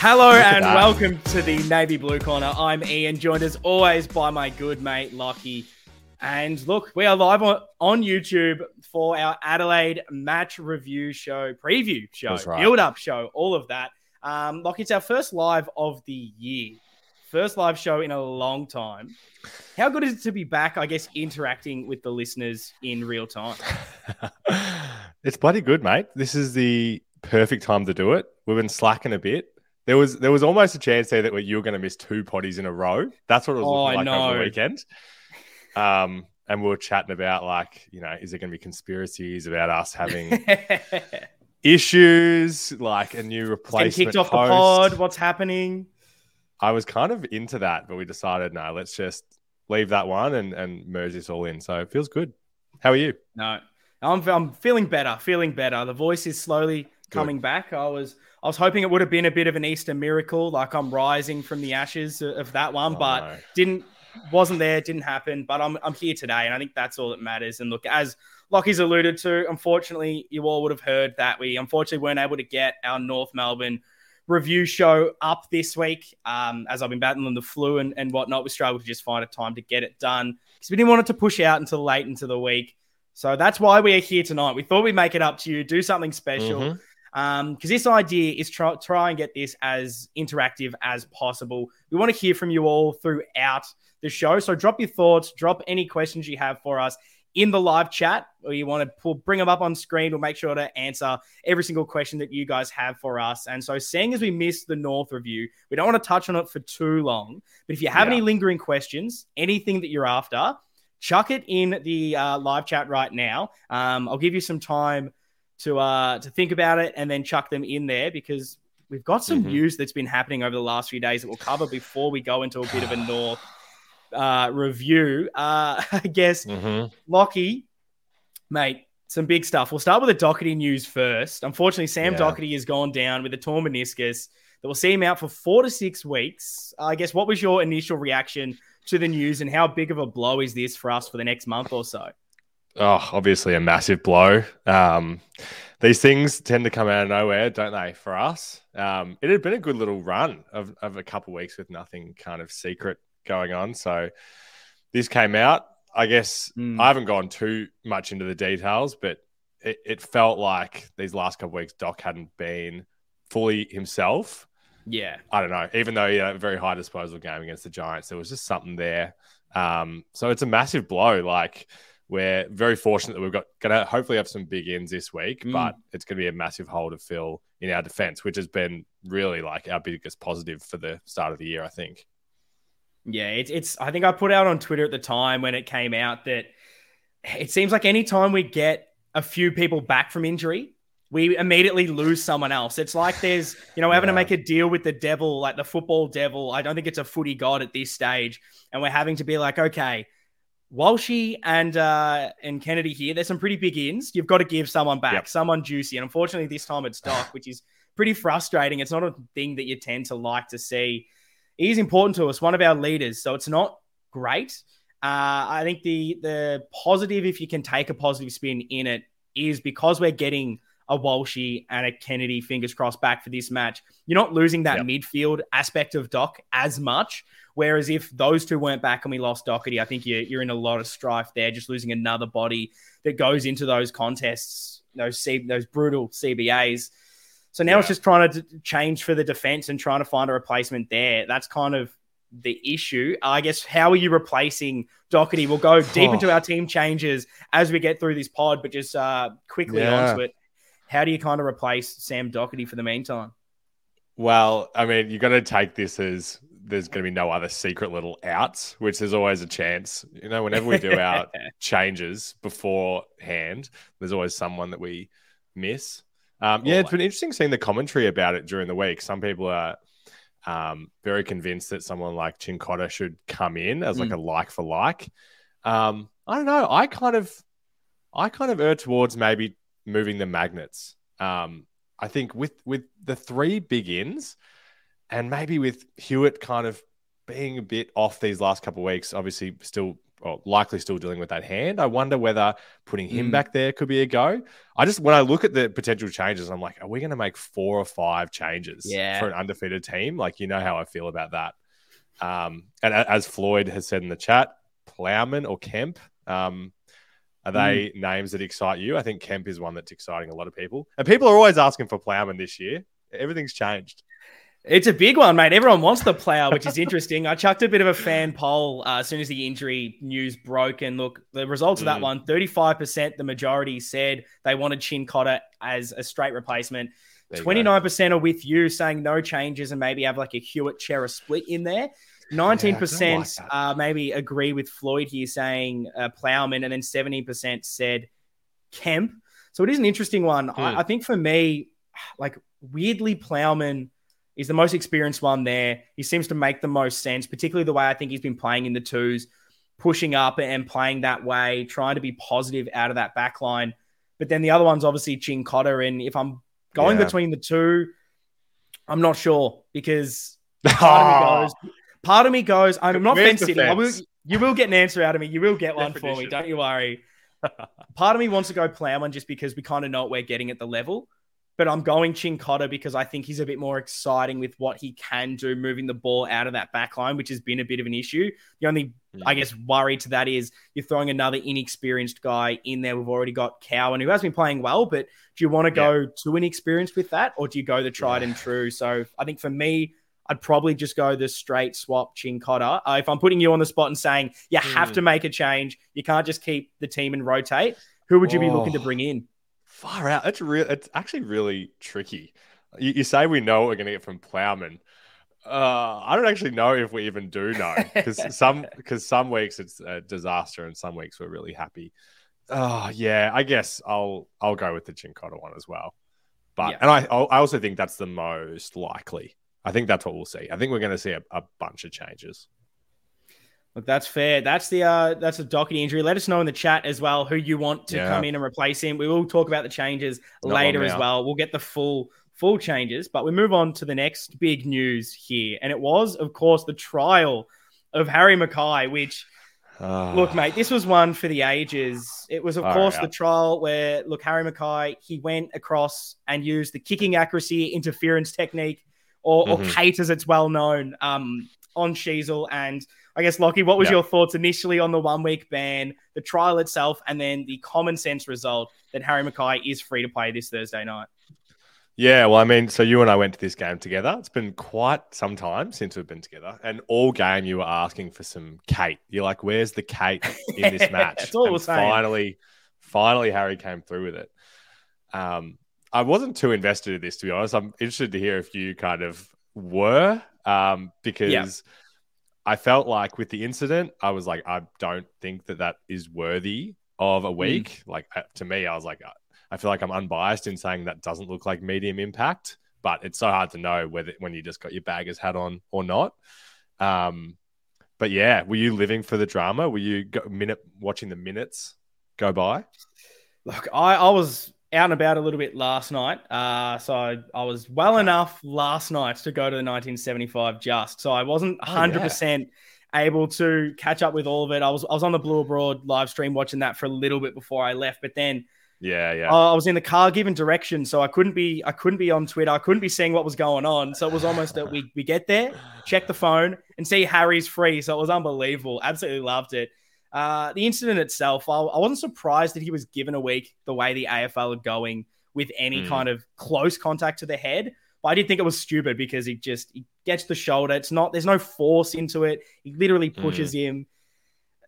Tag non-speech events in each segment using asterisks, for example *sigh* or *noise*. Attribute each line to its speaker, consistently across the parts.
Speaker 1: Hello and welcome to the Navy Blue Corner. I'm Ian, joined as always by my good mate Lockie. And look, we are live on, on YouTube for our Adelaide match review show, preview show,
Speaker 2: right.
Speaker 1: build up show, all of that. Um, Lockie, it's our first live of the year, first live show in a long time. How good is it to be back, I guess, interacting with the listeners in real time? *laughs*
Speaker 2: it's bloody good, mate. This is the perfect time to do it. We've been slacking a bit. There was there was almost a chance there that you were going to miss two potties in a row. That's what it was
Speaker 1: Oh,
Speaker 2: looking like over
Speaker 1: know.
Speaker 2: the weekend. Um, and we were chatting about like, you know, is there going to be conspiracies about us having *laughs* issues, like a new
Speaker 1: Getting
Speaker 2: replacement
Speaker 1: kicked off the pod. What's happening?
Speaker 2: I was kind of into that, but we decided no, let's just leave that one and and merge this all in. So it feels good. How are you?
Speaker 1: No, I'm I'm feeling better. Feeling better. The voice is slowly coming back. I was I was hoping it would have been a bit of an Easter miracle, like I'm rising from the ashes of that one,
Speaker 2: Oh,
Speaker 1: but
Speaker 2: no.
Speaker 1: didn't wasn't there. Didn't happen. But I'm I'm here today, and I think that's all that matters. And look, as Lockie's alluded to, unfortunately, you all would have heard that we unfortunately weren't able to get our North Melbourne review show up this week. Um, as I've been battling the flu and, and whatnot, we struggled to just find a time to get it done because we didn't want it to push out until late into the week. So that's why we are here tonight. We thought we'd make it up to you, do something special.
Speaker 2: Mhm.
Speaker 1: Um, because this idea is try, try and get this as interactive as possible. We want to hear from you all throughout the show. So drop your thoughts, drop any questions you have for us in the live chat, or you want to pull, bring them up on screen. We'll make sure to answer every single question that you guys have for us. And so, seeing as we missed the North review, we don't want to touch on it for too long. But if you have
Speaker 2: Yeah.
Speaker 1: any lingering questions, anything that you're after, chuck it in the uh, live chat right now. Um, I'll give you some time to uh, to think about it and then chuck them in there because we've got some
Speaker 2: Mhm.
Speaker 1: news that's been happening over the last few days that we'll cover before we go into a bit of a *sighs* North uh, review. Uh, *laughs* I guess
Speaker 2: Mhm.
Speaker 1: Lockie, mate, some big stuff. We'll start with the Docherty news first. Unfortunately, Sam
Speaker 2: Yeah.
Speaker 1: Docherty has gone down with a torn meniscus that will see him out for four to six weeks. I guess what was your initial reaction to the news and how big of a blow is this for us for the next month or so?
Speaker 2: Oh, obviously a massive blow. Um, these things tend to come out of nowhere, don't they? For us, um, it had been a good little run of, of a couple weeks with nothing kind of secret going on. So this came out. I guess
Speaker 1: Mm.
Speaker 2: I haven't gone too much into the details, but it, it felt like these last couple weeks Doc hadn't been fully himself.
Speaker 1: Yeah.
Speaker 2: I don't know. Even though he had a very high disposal game against the Giants, there was just something there. Um, so it's a massive blow. Like we're very fortunate that we've got going to hopefully have some big ins this week,
Speaker 1: Mm.
Speaker 2: but it's going to be a massive hole to fill in our defense, which has been really like our biggest positive for the start of the year. I think.
Speaker 1: Yeah, it's it's. I think I put out on Twitter at the time when it came out that it seems like anytime we get a few people back from injury, we immediately lose someone else. It's like there's, you know, we're having to make a deal with the devil, like the football devil. I don't think it's a footy god at this stage, and we're having to be like, okay, Walshy and uh and Kennedy here, there's some pretty big ins. You've got to give someone back,
Speaker 2: Yep.
Speaker 1: someone juicy, and unfortunately, this time it's Doc, *sighs* which is pretty frustrating. It's not a thing that you tend to like to see. He's important to us, one of our leaders, so it's not great. Uh, I think the the positive, if you can take a positive spin in it, is because we're getting a Walshy and a Kennedy, fingers crossed, back for this match. You're not losing that
Speaker 2: Yep.
Speaker 1: midfield aspect of Doc as much. Whereas if those two weren't back and we lost Docherty, I think you're, you're in a lot of strife there, just losing another body that goes into those contests, those C, those brutal CBAs. So now it's just trying to d- change for the defense and trying to find a replacement there. That's kind of the issue. I guess how are you replacing Docherty? We'll go *sighs* deep
Speaker 2: Oh.
Speaker 1: into our team changes as we get through this pod, but just uh, quickly
Speaker 2: Yeah.
Speaker 1: onto it. How do you kind of replace Sam Docherty for the meantime?
Speaker 2: Well, I mean, you got to take this as there's going to be no other secret little outs, which there's always a chance. You know, whenever we do *laughs* our changes beforehand, there's always someone that we miss. Um, yeah, it's been interesting seeing the commentary about it during the week. Some people are um, very convinced that someone like Cincotta should come in as like
Speaker 1: Mm.
Speaker 2: a like for like. Um, I don't know. I kind of, I kind of err towards maybe moving the magnets. Um, I think with with the three big ins, and maybe with Hewitt kind of being a bit off these last couple of weeks, obviously still well, likely still dealing with that hand. I wonder whether putting him
Speaker 1: Mm.
Speaker 2: back there could be a go. I just when I look at the potential changes, I'm like, are we going to make four or five changes
Speaker 1: Yeah.
Speaker 2: for an undefeated team? Like, you know how I feel about that. Um, and as Floyd has said in the chat, Plowman or Kemp, um, are they names that excite you? I think Kemp is one that's exciting a lot of people, and people are always asking for Plowman this year. Everything's changed.
Speaker 1: It's a big one, mate. Everyone wants the player, which is interesting. I chucked a bit of a fan poll uh, as soon as the injury news broke. And look, the results of that
Speaker 2: Mm.
Speaker 1: one 35%, the majority said they wanted Cincotta as a straight replacement.
Speaker 2: There you go.
Speaker 1: 29% are with you, saying no changes and maybe have like a Hewitt Cerra split in there. 19%
Speaker 2: that.
Speaker 1: uh, maybe agree with Floyd here, saying uh, Plowman, and then 70% said Kemp. So it is an interesting one.
Speaker 2: Hmm.
Speaker 1: I, I think for me, like weirdly, Plowman is the most experienced one there. He seems to make the most sense, particularly the way I think he's been playing in the twos, pushing up and playing that way, trying to be positive out of that back line. But then the other one's obviously Cincotta. And if I'm going
Speaker 2: Yeah.
Speaker 1: between the two, I'm not sure because *laughs* part of me goes, part of me goes, I'm not
Speaker 2: Where's
Speaker 1: fence sitting. Will, you will get an answer out of me. You will get one for me. Don't you worry. *laughs* part of me wants to go Plowman just because we kind of know what we're getting at the level. But I'm going Cincotta because I think he's a bit more exciting with what he can do, moving the ball out of that back line, which has been a bit of an issue. The only, I guess, worry to that is you're throwing another inexperienced guy in there. We've already got Cowan, who has been playing well, but do you want to go too inexperienced with that, or do you go the tried and true? So I think for me, I'd probably just go the straight swap Cincotta. Uh, if I'm putting you on the spot and saying you have
Speaker 2: Hmm.
Speaker 1: to make a change, you can't just keep the team and rotate. Who would you be looking to
Speaker 2: Oh.
Speaker 1: bring in?
Speaker 2: Far out. It's real. It's actually really tricky. You, you say we know what we're going to get from Plowman. Uh, I don't actually know if we even do know because *laughs* some because some weeks it's a disaster and some weeks we're really happy. Oh yeah, I guess I'll I'll go with the Cincotta one as well. But
Speaker 1: Yeah.
Speaker 2: and I I also think that's the most likely. I think that's what we'll see. I think we're going to see a, a bunch of changes.
Speaker 1: Look, that's fair. That's the uh that's a Docherty injury. Let us know in the chat as well who you want to
Speaker 2: Yeah.
Speaker 1: come in and replace him. We will talk about the changes
Speaker 2: Not
Speaker 1: later as well. We'll get the full full changes, but we move on to the next big news here, and it was, of course, the trial of Harry McKay, which
Speaker 2: Ah,
Speaker 1: Look, mate, this was one for the ages. It was, of course,
Speaker 2: out.
Speaker 1: the trial where, look, Harry McKay, he went across and used the kicking accuracy interference technique, or, or
Speaker 2: Mhm.
Speaker 1: Kate as it's well known, um, on Sheezel. And I guess, Lockie, what was
Speaker 2: Yeah.
Speaker 1: your thoughts initially on the one week ban, the trial itself, and then the common sense result that Harry McKay is free to play this Thursday night?
Speaker 2: Yeah, well, I mean, so you and I went to this game together. It's been quite some time since we've been together, and all game you were asking for some Kate. You're like, "Where's the Kate in this *laughs* match?"
Speaker 1: That's all
Speaker 2: and
Speaker 1: we're saying.
Speaker 2: finally, finally, Harry came through with it. Um, I wasn't too invested in this, to be honest. I'm interested to hear if you kind of were, um, because I felt like with the incident, I was like, I don't think that that is worthy of
Speaker 1: Mm.
Speaker 2: a week. Like uh, to me, I was like, I feel like I'm unbiased in saying that doesn't look like medium impact, but it's so hard to know whether when you just got your baggers hat on or not. Um, but yeah, were you living for the drama? Were you go, minute watching the minutes go by?
Speaker 1: Look, I, I was out and about a little bit last night. Uh, so I, I was well enough last night to go to the 1975 just. So I wasn't
Speaker 2: Oh,
Speaker 1: 100% able to catch up with all of it. I was, I was on the Blue Abroad live stream watching that for a little bit before I left. But then
Speaker 2: Yeah, yeah.
Speaker 1: I was in the car giving direction. So I couldn't be, I couldn't be on Twitter. I couldn't be seeing what was going on. So it was almost that we, we get there, check the phone and see Harry's free. So it was unbelievable. Absolutely loved it. Uh, the incident itself, I, I wasn't surprised that he was given a week the way the AFL are going with any
Speaker 2: Mm.
Speaker 1: kind of close contact to the head. But I did think it was stupid because he just he gets the shoulder. It's not there's no force into it. He literally pushes him.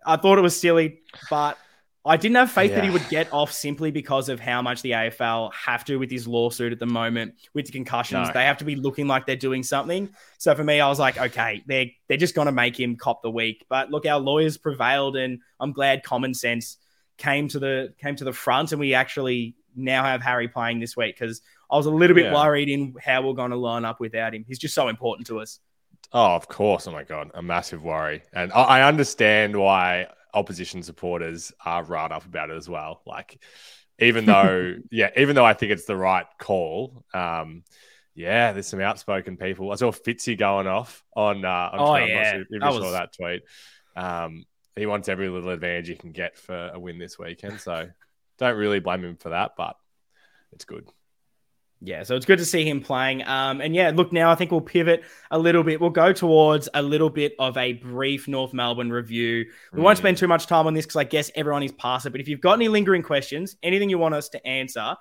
Speaker 1: I thought it was silly, but I didn't have faith that he would get off simply because of how much the AFL have to with his lawsuit at the moment with the concussions.
Speaker 2: No.
Speaker 1: They have to be looking like they're doing something. So for me, I was like, okay, they're they're just gonna make him cop the week. But look, our lawyers prevailed, and I'm glad common sense came to the came to the front, and we actually now have Harry playing this week because I was a little bit
Speaker 2: Yeah.
Speaker 1: worried in how we're going to line up without him. He's just so important to us.
Speaker 2: Oh, of course. Oh my god, a massive worry, and I, I understand why opposition supporters are riled up about it as well. Like, even though, *laughs* yeah, even though I think it's the right call, um, yeah, there's some outspoken people. I saw Fitzy going off on. Uh, on
Speaker 1: Oh, yeah.
Speaker 2: if you
Speaker 1: That
Speaker 2: saw
Speaker 1: was-
Speaker 2: that tweet. Um, he wants every little advantage he can get for a win this weekend. So don't really blame him for that, but it's good.
Speaker 1: Yeah, so it's good to see him playing. Um, and yeah, look, now I think we'll pivot a little bit. We'll go towards a little bit of a brief North Melbourne review. We mm. won't spend too much time on this because I guess everyone is past it. But if you've got any lingering questions, anything you want us to answer,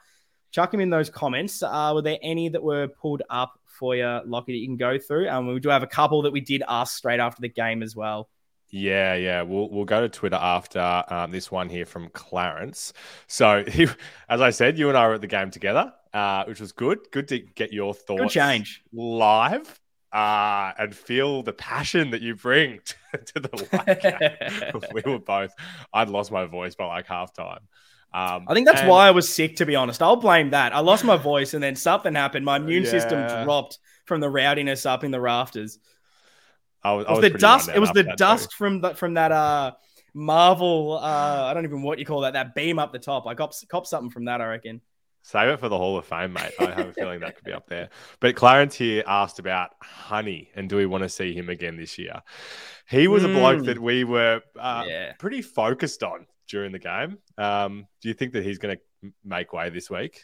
Speaker 1: chuck them in those comments. Uh, were there any that were pulled up for you, Lockie, that you can go through? And um, we do have a couple that we did ask straight after the game as well.
Speaker 2: Yeah, yeah. We'll we'll go to Twitter after um, this one here from Clarence. So, he, *laughs* as I said, you and I were at the game together, uh, which was good. Good to get your thoughts.
Speaker 1: Good change
Speaker 2: live. Uh, and feel the passion that you bring *laughs* to, to the *laughs* *laughs* we were both. I'd lost my voice by like halftime.
Speaker 1: Um, I think that's and, why I was sick, to be honest. I'll blame that. I lost my voice, and then something happened. My immune yeah. system dropped from the rowdiness up in the rafters.
Speaker 2: I was,
Speaker 1: it was,
Speaker 2: was
Speaker 1: the dust. It was the dust too. from that from that uh Marvel. Uh, I don't even know what you call that. That beam up the top. I cop cop something from that. I reckon.
Speaker 2: Save it for the Hall of Fame, mate. I have a feeling that could be up there. But Clarence here asked about Honey and do we want to see him again this year? He was mm. a bloke that we were uh, yeah. pretty focused on during the game. Um, do you think that he's going to make way this week?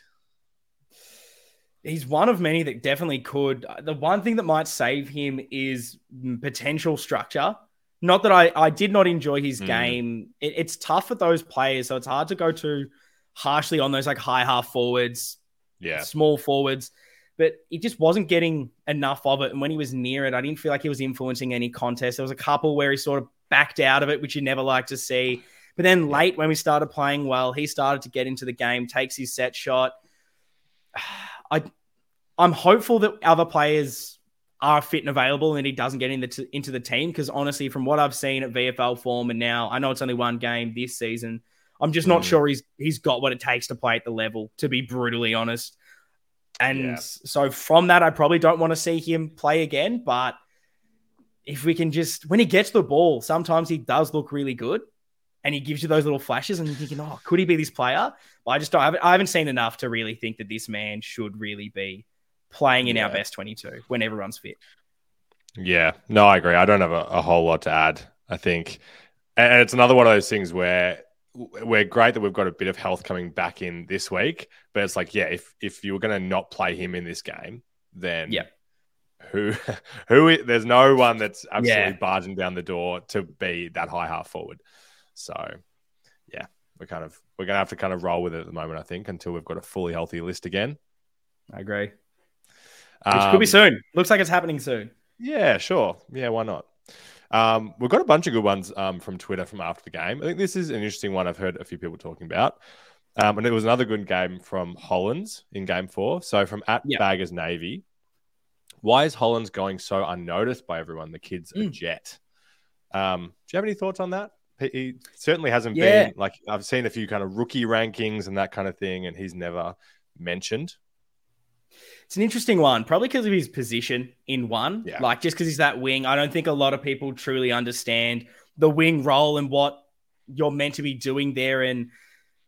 Speaker 1: he's one of many that definitely could. The one thing that might save him is potential structure. Not that I, I did not enjoy his mm. game. It, it's tough for those players, so it's hard to go too harshly on those like high half forwards,
Speaker 2: yeah,
Speaker 1: small forwards. But he just wasn't getting enough of it. And when he was near it, I didn't feel like he was influencing any contest. There was a couple where he sort of backed out of it, which you never like to see. But then late, when we started playing well, he started to get into the game, takes his set shot. *sighs* I I'm hopeful that other players are fit and available and he doesn't get into the into the team because honestly, from what I've seen at VFL form and now I know it's only one game this season, I'm just not mm. sure he's he's got what it takes to play at the level. To be brutally honest, and yeah. so from that, I probably don't want to see him play again. But if we can just when he gets the ball, sometimes he does look really good and he gives you those little flashes, and you're thinking, oh, could he be this player? But I just don't. I haven't, I haven't seen enough to really think that this man should really be playing in yeah. our best 22 when everyone's fit.
Speaker 2: Yeah, no, I agree. I don't have a, a whole lot to add. I think, and it's another one of those things where we're great that we've got a bit of health coming back in this week, but it's like, yeah, if if you were going to not play him in this game, then
Speaker 1: yeah,
Speaker 2: who *laughs* who there's no one that's absolutely yeah. barging down the door to be that high half forward. So, yeah, we're kind of we're gonna have to kind of roll with it at the moment, I think, until we've got a fully healthy list again.
Speaker 1: I agree. Which um, could be soon. Looks like it's happening soon.
Speaker 2: Yeah, sure. Yeah, why not? Um, we've got a bunch of good ones um, from Twitter from after the game. I think this is an interesting one I've heard a few people talking about. Um, and it was another good game from Hollands in game four. So from at yep. Baggers Navy, why is Hollands going so unnoticed by everyone? The kid's mm. a jet. Um, do you have any thoughts on that? He, he certainly hasn't yeah. been like I've seen a few kind of rookie rankings and that kind of thing, and he's never mentioned.
Speaker 1: It's an interesting one, probably because of his position in one. Yeah. Like just because he's that wing, I don't think a lot of people truly understand the wing role and what you're meant to be doing there. And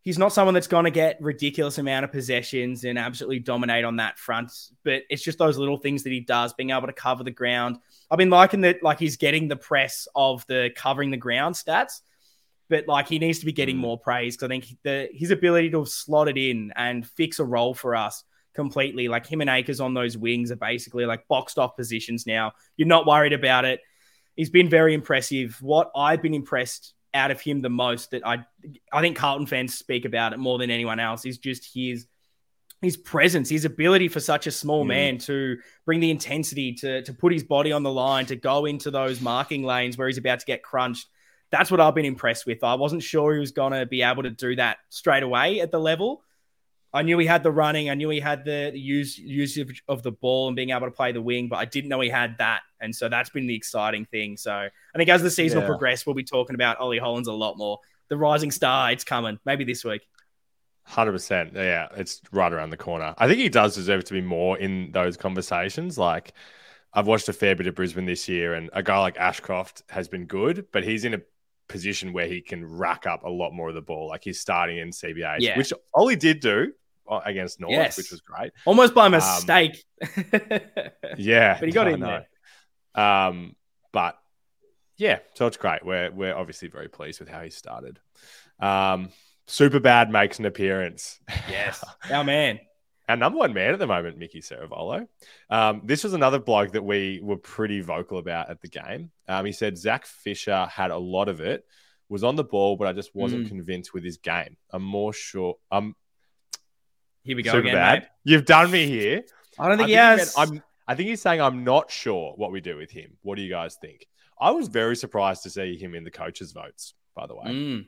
Speaker 1: he's not someone that's going to get ridiculous amount of possessions and absolutely dominate on that front. But it's just those little things that he does, being able to cover the ground. I've been liking that, like he's getting the press of the covering the ground stats. But like he needs to be getting mm. more praise because I think the, his ability to slot it in and fix a role for us completely. Like him and Acres on those wings are basically like boxed off positions now. You're not worried about it. He's been very impressive. What I've been impressed out of him the most that I I think Carlton fans speak about it more than anyone else is just his his presence, his ability for such a small mm. man to bring the intensity, to to put his body on the line, to go into those marking lanes where he's about to get crunched. That's what I've been impressed with. I wasn't sure he was going to be able to do that straight away at the level, I knew he had the running. I knew he had the, the use usage of the ball and being able to play the wing, but I didn't know he had that. And so that's been the exciting thing. So I think as the season yeah. will progress, we'll be talking about Ollie Hollands a lot more. The rising star, it's coming. Maybe this week.
Speaker 2: Hundred percent. Yeah, it's right around the corner. I think he does deserve to be more in those conversations. Like I've watched a fair bit of Brisbane this year, and a guy like Ashcroft has been good, but he's in a position where he can rack up a lot more of the ball. Like he's starting in CBA, yeah. which Ollie did do against North, yes. which was great.
Speaker 1: Almost by um, mistake.
Speaker 2: Um, *laughs* yeah.
Speaker 1: but he got in there.
Speaker 2: Um, but Yeah, so it's great. We're we're obviously very pleased with how he started. Um, super bad makes an appearance.
Speaker 1: Yes, *laughs* our man.
Speaker 2: Our number one man at the moment, Mickey Ceravolo. Um, this was another bloke that we were pretty vocal about at the game. Um, he said Zach Fisher had a lot of it, was on the ball, but I just wasn't mm. convinced with his game. I'm more sure. Um,
Speaker 1: here we go again, bad. Mate.
Speaker 2: You've done me here.
Speaker 1: I don't think, I think he has.
Speaker 2: Meant, I'm. I think he's saying I'm not sure what we do with him. What do you guys think? I was very surprised to see him in the coaches' votes. By the way,
Speaker 1: mm.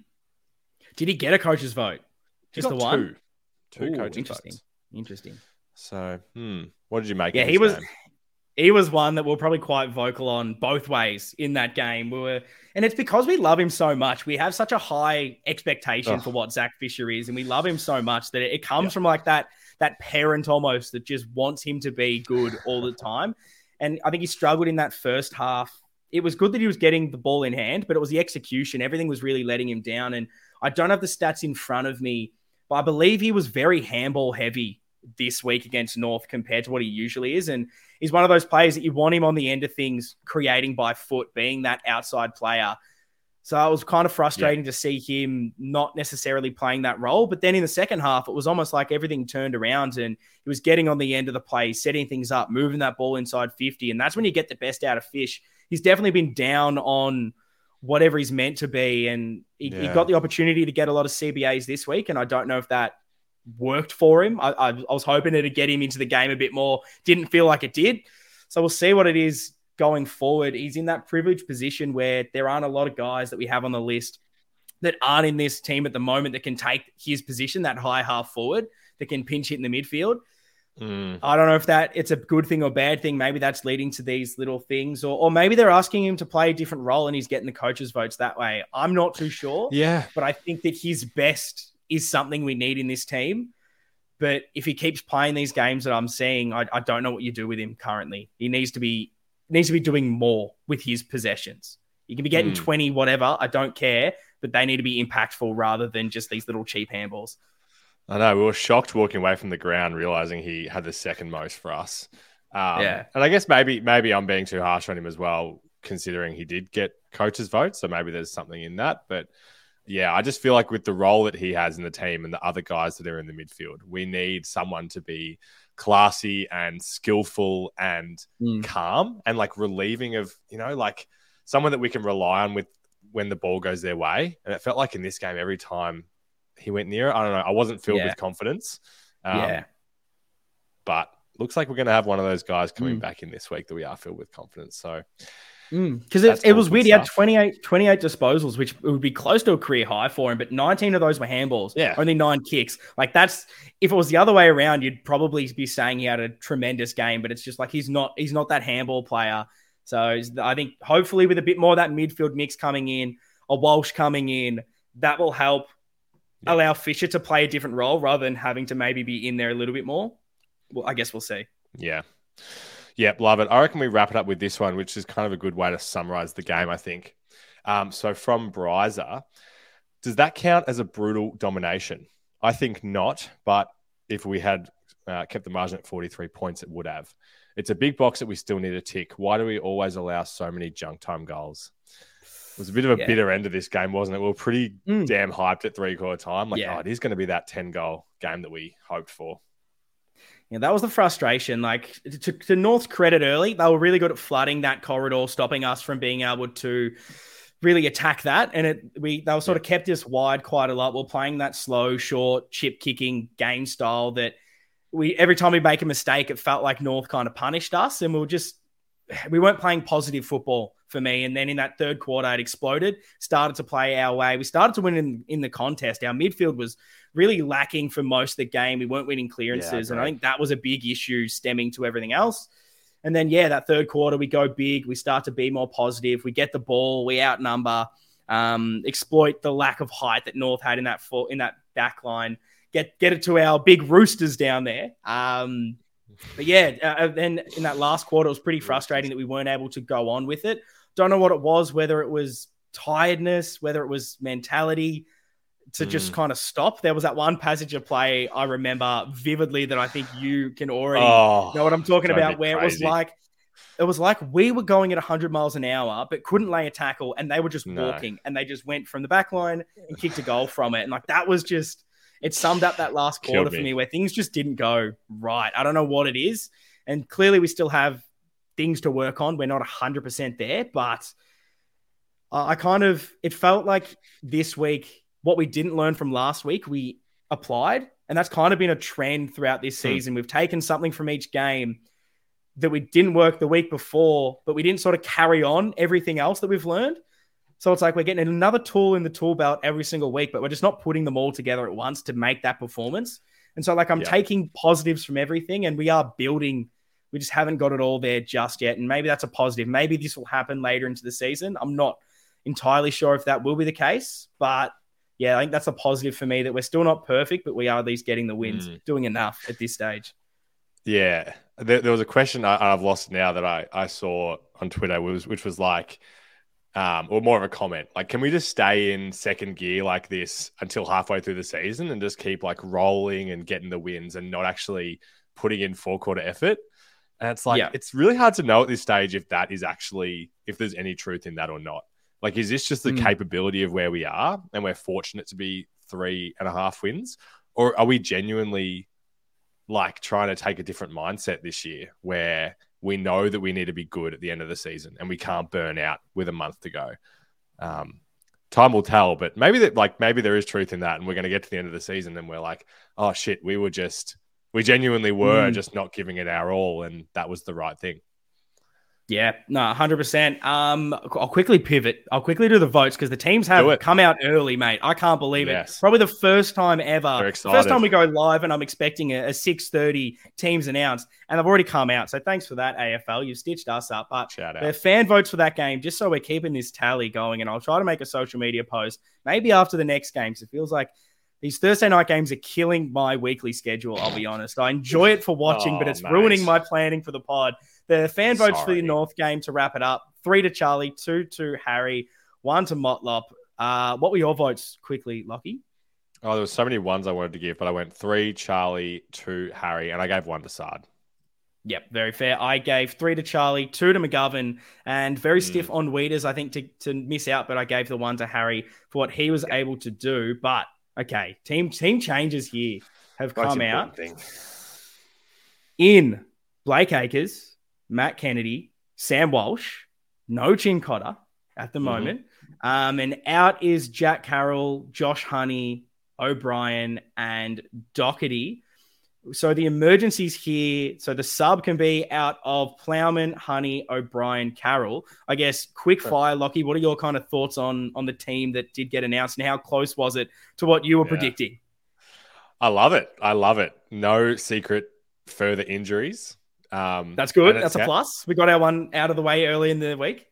Speaker 1: did he get a coaches' vote? Just the one.
Speaker 2: Two, two Ooh, coaches'
Speaker 1: interesting.
Speaker 2: votes.
Speaker 1: Interesting.
Speaker 2: So, hmm, what did you make?
Speaker 1: Yeah, he was. Game? He was one that we are probably quite vocal on both ways in that game. We were, and it's because we love him so much. We have such a high expectation oh. for what Zach Fisher is, and we love him so much that it comes yeah. from like that that parent almost that just wants him to be good all the time. And I think he struggled in that first half. It was good that he was getting the ball in hand, but it was the execution. Everything was really letting him down. And I don't have the stats in front of me, but I believe he was very handball heavy this week against North compared to what he usually is. And he's one of those players that you want him on the end of things, creating by foot, being that outside player. So it was kind of frustrating yeah. to see him not necessarily playing that role. But then in the second half, it was almost like everything turned around and he was getting on the end of the play, setting things up, moving that ball inside 50. And that's when you get the best out of Fish. He's definitely been down on whatever he's meant to be. And he, yeah. he got the opportunity to get a lot of CBAs this week. And I don't know if that worked for him. I, I, I was hoping it'd get him into the game a bit more. Didn't feel like it did. So we'll see what it is going forward. He's in that privileged position where there aren't a lot of guys that we have on the list that aren't in this team at the moment that can take his position, that high half forward, that can pinch hit in the midfield.
Speaker 2: Mm.
Speaker 1: I don't know if that it's a good thing or bad thing. Maybe that's leading to these little things, or, or maybe they're asking him to play a different role and he's getting the coaches' votes that way. I'm not too sure.
Speaker 2: Yeah.
Speaker 1: But I think that his best is something we need in this team. But if he keeps playing these games that I'm seeing, I, I don't know what you do with him currently. He needs to be needs to be doing more with his possessions. He can be getting mm. 20, whatever. I don't care, but they need to be impactful rather than just these little cheap handballs.
Speaker 2: I know. We were shocked walking away from the ground, realizing he had the second most for us. Um, yeah. And I guess maybe maybe I'm being too harsh on him as well, considering he did get coaches' votes. So maybe there's something in that. But yeah, I just feel like with the role that he has in the team and the other guys that are in the midfield, we need someone to be classy and skillful and mm. calm and like relieving of, you know, like someone that we can rely on with when the ball goes their way. And it felt like in this game, every time he went near it, I don't know, I wasn't filled yeah. with confidence.
Speaker 1: Um, yeah.
Speaker 2: But looks like we're going to have one of those guys coming mm. back in this week that we are filled with confidence. So
Speaker 1: because mm, it, it was weird. He had 28, 28 disposals, which would be close to a career high for him, but 19 of those were handballs.
Speaker 2: Yeah.
Speaker 1: Only nine kicks. Like that's if it was the other way around, you'd probably be saying he had a tremendous game, but it's just like he's not he's not that handball player. So I think hopefully with a bit more of that midfield mix coming in, a Walsh coming in, that will help yeah. allow Fisher to play a different role rather than having to maybe be in there a little bit more. Well, I guess we'll see.
Speaker 2: Yeah. Yep, love it. I reckon we wrap it up with this one, which is kind of a good way to summarize the game, I think. Um, so from Bryza, does that count as a brutal domination? I think not, but if we had uh, kept the margin at 43 points, it would have. It's a big box that we still need to tick. Why do we always allow so many junk time goals? It was a bit of a yeah. bitter end of this game, wasn't it? We were pretty mm. damn hyped at three quarter time. Like, yeah. oh, it is going to be that 10 goal game that we hoped for.
Speaker 1: Yeah, that was the frustration. Like to, to North's credit early, they were really good at flooding that corridor, stopping us from being able to really attack that. And it we they were sort of kept us wide quite a lot. We're playing that slow, short, chip kicking game style that we every time we make a mistake, it felt like North kind of punished us, and we were just *sighs* we weren't playing positive football for me. And then in that third quarter, it exploded, started to play our way. We started to win in, in the contest. Our midfield was really lacking for most of the game. We weren't winning clearances. Yeah, and I think that was a big issue stemming to everything else. And then, yeah, that third quarter, we go big. We start to be more positive. We get the ball. We outnumber, um, exploit the lack of height that North had in that full, in that back line. Get get it to our big roosters down there. Um, but yeah, uh, then in that last quarter, it was pretty frustrating that we weren't able to go on with it. Don't know what it was, whether it was tiredness, whether it was mentality to mm. just kind of stop. There was that one passage of play I remember vividly that I think you can already oh, know what I'm talking about, where crazy. it was like it was like we were going at 100 miles an hour, but couldn't lay a tackle, and they were just
Speaker 2: No.
Speaker 1: walking, and they just went from the back line and kicked a goal from it, and like that was just it summed up that last quarter for
Speaker 2: me.
Speaker 1: where things just didn't go right. I don't know what it is, and clearly we still have things to work on. We're not 100 percent there, but I kind of it felt like this week what we didn't learn from last week we applied, and that's kind of been a trend throughout this
Speaker 2: Hmm.
Speaker 1: season. We've taken something from each game that we didn't work the week before, but we didn't sort of carry on everything else that we've learned. So it's like we're getting another tool in the tool belt every single week, but we're just not putting them all together at once to make that performance. And so, like, I'm
Speaker 2: Yeah.
Speaker 1: taking positives from everything and we are building. We just haven't got it all there just yet. And maybe that's a positive. Maybe this will happen later into the season. I'm not entirely sure if that will be the case, but yeah, I think that's a positive for me that we're still not perfect, but we are at least getting the wins,
Speaker 2: Mm.
Speaker 1: doing enough at this stage.
Speaker 2: Yeah, there, there was a question I, I've lost now that I, I saw on Twitter, was which was like, um, or more of a comment, like, can we just stay in second gear like this until halfway through the season and just keep like rolling and getting the wins and not actually putting in four quarter effort? And it's like
Speaker 1: Yeah.
Speaker 2: it's really hard to know at this stage if that is actually if there's any truth in that or not. Like, is this just the
Speaker 1: Mm.
Speaker 2: capability of where we are and we're fortunate to be three and a half wins, or are we genuinely like trying to take a different mindset this year where we know that we need to be good at the end of the season and we can't burn out with a month to go. Um, time will tell, but maybe that like maybe there is truth in that, and we're going to get to the end of the season and we're like, oh shit, we were just we genuinely were
Speaker 1: Mm.
Speaker 2: just not giving it our all, and that was the right thing.
Speaker 1: Yeah, no, hundred percent. Um, I'll quickly pivot. I'll quickly do the votes because the teams have come out early, mate. I can't believe
Speaker 2: Yes.
Speaker 1: it. Probably the first time ever. First time we go live, and I'm expecting a, a six thirty teams announced, and they've already come out. So thanks for that, AFL. You've stitched us up. But
Speaker 2: Shout
Speaker 1: the fan votes for that game, just so we're keeping this tally going, and I'll try to make a social media post maybe after the next game. 'cause it feels like these Thursday night games are killing my weekly schedule. I'll be honest. I enjoy it for watching, but
Speaker 2: Oh,
Speaker 1: it's
Speaker 2: mate.
Speaker 1: ruining my planning for the pod. The fan votes for the North game to wrap it up: three to Charlie, two to Harry, one to Motlop. Uh, what were your votes, quickly, Lockie?
Speaker 2: Oh, there were so many ones I wanted to give, but I went three Charlie, two Harry, and I gave one to Sard.
Speaker 1: Yep, very fair. I gave three to Charlie, two to McGovern, and very
Speaker 2: Mm.
Speaker 1: stiff on Weeders, I think, to, to miss out, but I gave the one to Harry for what he was able to do. But okay, team team changes here have
Speaker 2: Most
Speaker 1: come out
Speaker 2: thing.
Speaker 1: in Blake Acres, Matt Kennedy, Sam Walsh, no Cincotta at the
Speaker 2: Mhm.
Speaker 1: moment. Um, and out is Jack Carroll, Josh Honey, O'Brien, and Docherty. So the emergencies here, so the sub can be out of Plowman, Honey, O'Brien, Carroll. I guess quick fire, Lockie. What are your kind of thoughts on on the team that did get announced, and how close was it to what you were
Speaker 2: Yeah.
Speaker 1: predicting?
Speaker 2: I love it. I love it. No secret further injuries. Um,
Speaker 1: That's good. That's a plus. We got our one out of the way early in the week.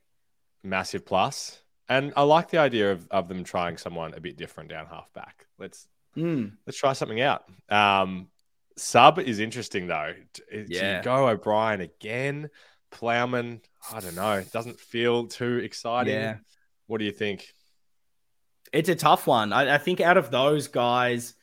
Speaker 2: massive plus. And I like the idea of, of them trying someone a bit different down halfback. Let's
Speaker 1: Mm.
Speaker 2: let's try something out. Um, sub is interesting though. Do
Speaker 1: Yeah.
Speaker 2: you go O'Brien again? Plowman, I don't know. It doesn't feel too exciting.
Speaker 1: Yeah.
Speaker 2: What do you think?
Speaker 1: It's a tough one. I, I think out of those guys,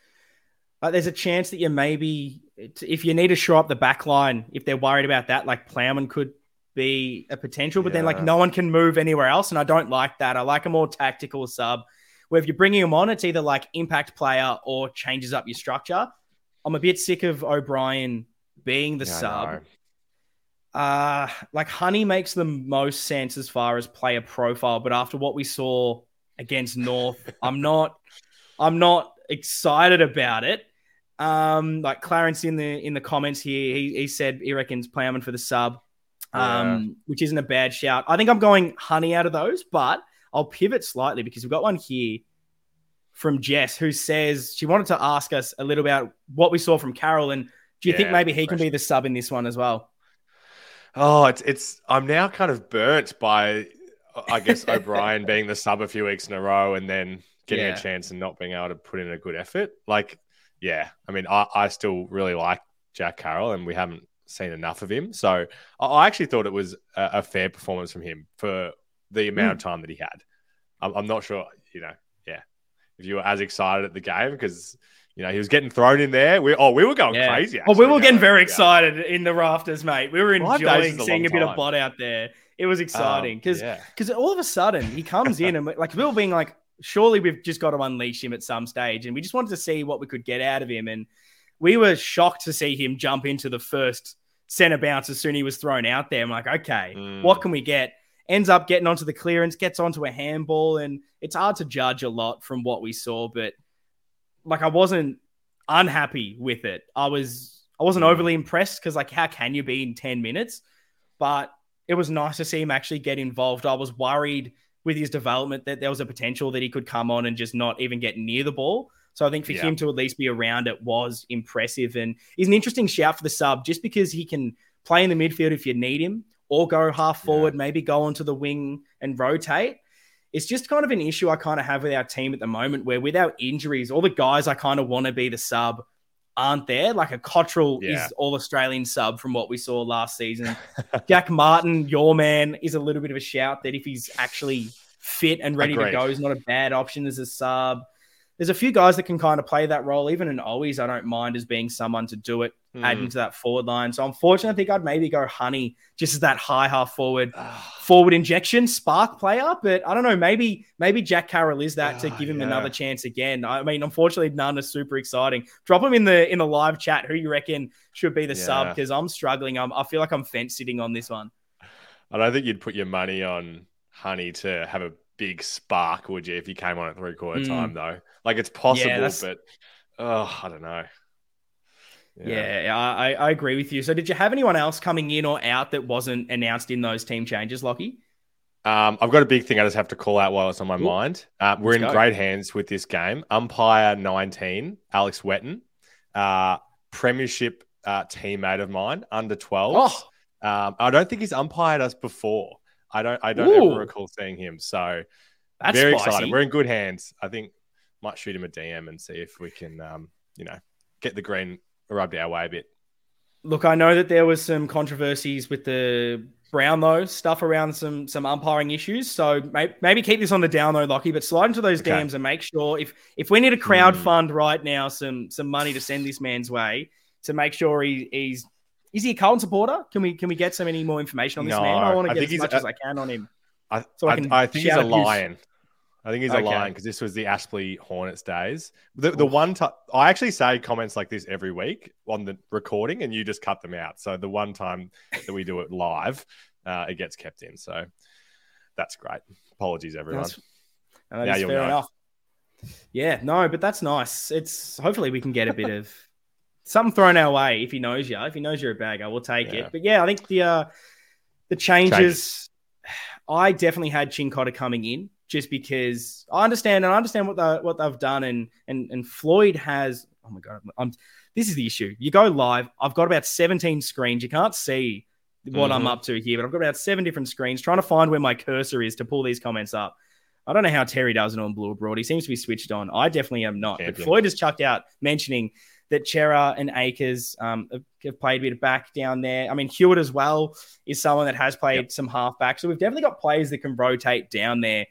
Speaker 1: like, there's a chance that you maybe, if you need to shore up the back line, if they're worried about that, like Plowman could be a potential, but then like no one can move anywhere else. And I don't like that. I like a more tactical sub where if you're bringing him on, it's either like impact player or changes up your structure. I'm a bit sick of O'Brien being the
Speaker 2: Yeah,
Speaker 1: sub. Uh, like Honey makes the most sense as far as player profile, but after what we saw against North, I'm not I'm not excited about it. Um, like Clarence in the in the comments here, he, he said he reckons Plowman for the sub, um, which isn't a bad shout. I think I'm going Honey out of those, but I'll pivot slightly because we've got one here from Jess who says she wanted to ask us a little about what we saw from Carroll and do you think maybe he can be the sub in this one as well?
Speaker 2: Oh, it's it's. I'm now kind of burnt by, I guess *laughs* O'Brien being the sub a few weeks in a row, and then getting
Speaker 1: Yeah.
Speaker 2: a chance and not being able to put in a good effort. Like, yeah, I mean, I, I still really like Jack Carroll, and we haven't seen enough of him. So I, I actually thought it was a, a fair performance from him for the amount of time that he had. I'm, I'm not sure, you know, yeah, if you were as excited at the game because you know, he was getting thrown in there. We oh, we were going yeah. crazy.
Speaker 1: Actually, well, we were getting very excited in the rafters, mate. We were enjoying seeing a, bit of blood out there. It was exciting because um, because yeah. all of a sudden he comes *laughs* in and like we were being like, surely we've just got to unleash him at some stage, and we just wanted to see what we could get out of him, and we were shocked to see him jump into the first center bounce as soon as he was thrown out there. I'm like, okay, mm. what can we get? Ends up getting onto the clearance, gets onto a handball, and it's hard to judge a lot from what we saw, but like I wasn't unhappy with it. I was I wasn't mm. overly impressed because like how can you be in 10 minutes? But it was nice to see him actually get involved. I was worried with his development that there was a potential that he could come on and just not even get near the ball. So I think for yeah. him to at least be around it was impressive. And he's an interesting shout for the sub just because he can play in the midfield if you need him or go half forward, yeah. maybe go onto the wing and rotate. It's just kind of an issue I kind of have with our team at the moment where with our injuries, all the guys I kind of want to be the sub aren't there. Like a Cottrell yeah. is all Australian sub from what we saw last season. *laughs* Jack Martin, your man, is a little bit of a shout that if he's actually fit and ready Agreed. to go, is not a bad option as a sub there's a few guys that can kind of play that role. Even in always, I don't mind as being someone to do it, mm. add into that forward line. So unfortunately, I think I'd maybe go Honey just as that high half forward, forward injection spark player. But I don't know, maybe maybe Jack Carroll is that to give him yeah. another chance again. I mean, unfortunately, none are super exciting. Drop him in the in the live chat. Who you reckon should be the yeah. sub? Because I'm struggling. I'm, I feel like I'm fence sitting on this one.
Speaker 2: I don't think you'd put your money on Honey to have a big spark, would you, if you came on at three quarter mm. time though? Like it's possible, yeah, but oh, I don't know.
Speaker 1: Yeah, yeah I, I agree with you. So, did you have anyone else coming in or out that wasn't announced in those team changes, Lockie?
Speaker 2: Um, I've got a big thing I just have to call out while it's on my Ooh. mind. Uh, we're Let's in go. great hands with this game. Umpire 19, Alex Wetton, uh, Premiership uh, teammate of mine, under 12. Oh. Um, I don't think he's umpired us before. I don't I don't Ooh. ever recall seeing him. So That's very spicy. excited. We're in good hands. I think might shoot him a DM and see if we can um, you know, get the green rubbed our way a bit.
Speaker 1: Look, I know that there was some controversies with the Brownlow stuff around some some umpiring issues. So may, maybe keep this on the down low, Lockie, but slide into those okay. DMs and make sure if if we need a crowd mm. fund right now, some some money to send this man's way to make sure he, he's is he a Carlton supporter? Can we can we get some any more information on this no, man? I want to get as much a, as I can on him.
Speaker 2: I, so I, I, I think he's a lion. I think he's okay. a lion because this was the Aspley Hornets days. The, the one time I actually say comments like this every week on the recording, and you just cut them out. So the one time that we do it live, *laughs* uh, it gets kept in. So that's great. Apologies, everyone.
Speaker 1: That's, that now fair know. enough. Yeah, no, but that's nice. It's hopefully we can get a bit of *laughs* something thrown our way if he knows you. If he knows you're a bagger, we'll take yeah. it. But yeah, I think the uh, the changes, changes. *sighs* I definitely had Cincotta coming in just because I understand and I understand what they what they've done and and and Floyd has. Oh my god, I'm, this is the issue. You go live. I've got about 17 screens. You can't see what mm-hmm. I'm up to here, but I've got about seven different screens trying to find where my cursor is to pull these comments up. I don't know how Terry does it on Blue Abroad. He seems to be switched on. I definitely am not. Champion. But Floyd has chucked out mentioning that Cerra and Acres um, have played a bit of back down there. I mean, Hewitt as well is someone that has played yep. some halfback. So we've definitely got players that can rotate down there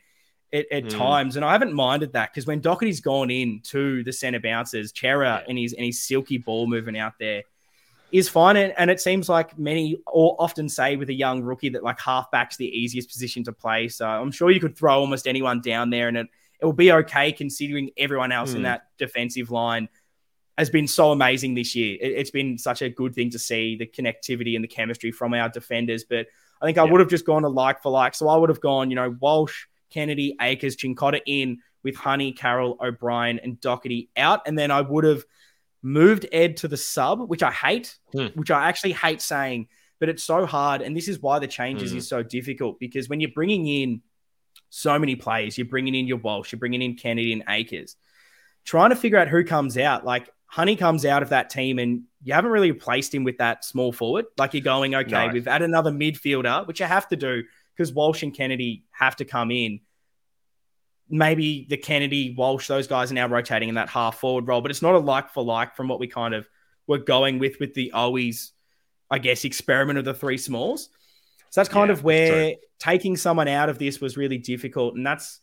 Speaker 1: at, at mm. times. And I haven't minded that because when Docherty's gone in to the centre bounces, yeah. and his and his silky ball moving out there is fine. And, and it seems like many or often say with a young rookie that like halfback's the easiest position to play. So I'm sure you could throw almost anyone down there and it, it will be okay considering everyone else mm. in that defensive line – has been so amazing this year. It, has been such a good thing to see the connectivity and the chemistry from our defenders. But I think I yeah. would have just gone a like for like. So I would have gone, you know, Walsh, Kennedy, Acres, Cincotta in with Honey, Carroll, O'Brien, and Docherty out. And then I would have moved Ed to the sub, which I hate, hmm. which I actually hate saying, but it's so hard. And this is why the changes hmm. is so difficult because when you're bringing in so many players, you're bringing in your Walsh, you're bringing in Kennedy and Acres, trying to figure out who comes out. Like Honey comes out of that team and you haven't really replaced him with that small forward. Like you're going, okay, no. we've added another midfielder, which you have to do because Walsh and Kennedy have to come in. Maybe the Kennedy, Walsh, those guys are now rotating in that half forward role, but it's not a like for like from what we kind of were going with with the always, I guess, experiment of the three smalls. So that's kind yeah, of where taking someone out of this was really difficult. And that's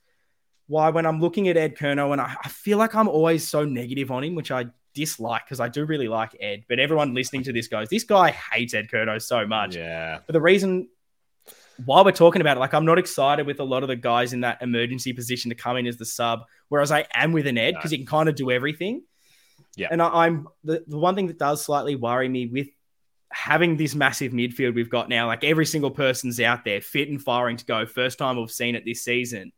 Speaker 1: why when I'm looking at Ed Curnow, and I, I feel like I'm always so negative on him, which I dislike because I do really like Ed, but everyone listening to this goes, this guy hates Ed Curnow so much.
Speaker 2: Yeah.
Speaker 1: But the reason while we're talking about it, like I'm not excited with a lot of the guys in that emergency position to come in as the sub, whereas I am with an Ed because no. he can kind of do everything.
Speaker 2: Yeah.
Speaker 1: And I, am the, the one thing that does slightly worry me with having this massive midfield we've got now, like every single person's out there fit and firing to go, first time we've seen it this season,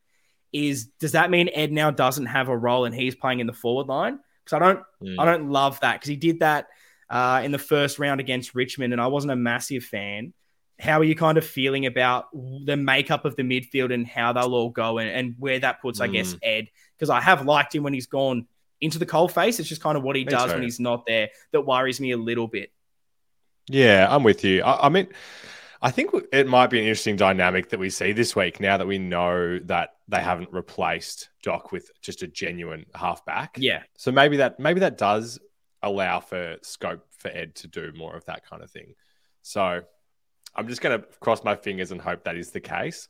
Speaker 1: is does that mean Ed now doesn't have a role and he's playing in the forward line? Because I don't mm. I don't love that because he did that uh, in the first round against Richmond, and I wasn't a massive fan. How are you kind of feeling about the makeup of the midfield and how they'll all go and, and where that puts, mm. I guess, hmm. Ed? Because I have liked him when he's gone into the cold face. It's just kind of what he me does too. when he's not there that worries me a little bit.
Speaker 2: Yeah, I'm with you. I, I, mean, I think it might be an interesting dynamic that we see this week now that we know that they haven't replaced Doc with just a genuine halfback.
Speaker 1: Yeah.
Speaker 2: So maybe that maybe that does allow for scope for Ed to do more of that kind of thing. So I'm just going to cross my fingers and hope that is the case.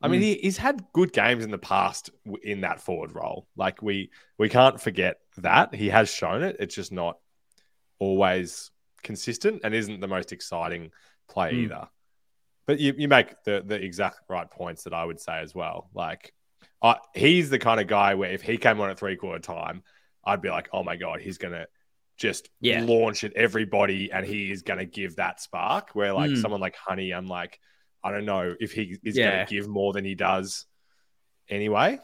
Speaker 2: I mean, mm. he, he's had good games in the past in that forward role. Like we we can't forget that he has shown it. It's just not always consistent and isn't the most exciting play mm. either. But you, you make the, the exact right points that I would say as well. Like, uh, he's the kind of guy where if he came on at three quarter time, I'd be like, oh my God, he's going to just yeah. launch at everybody and he is going to give that spark. Where like mm. someone like Honey, I'm like, I don't know if he is yeah. going to give more than he does anyway.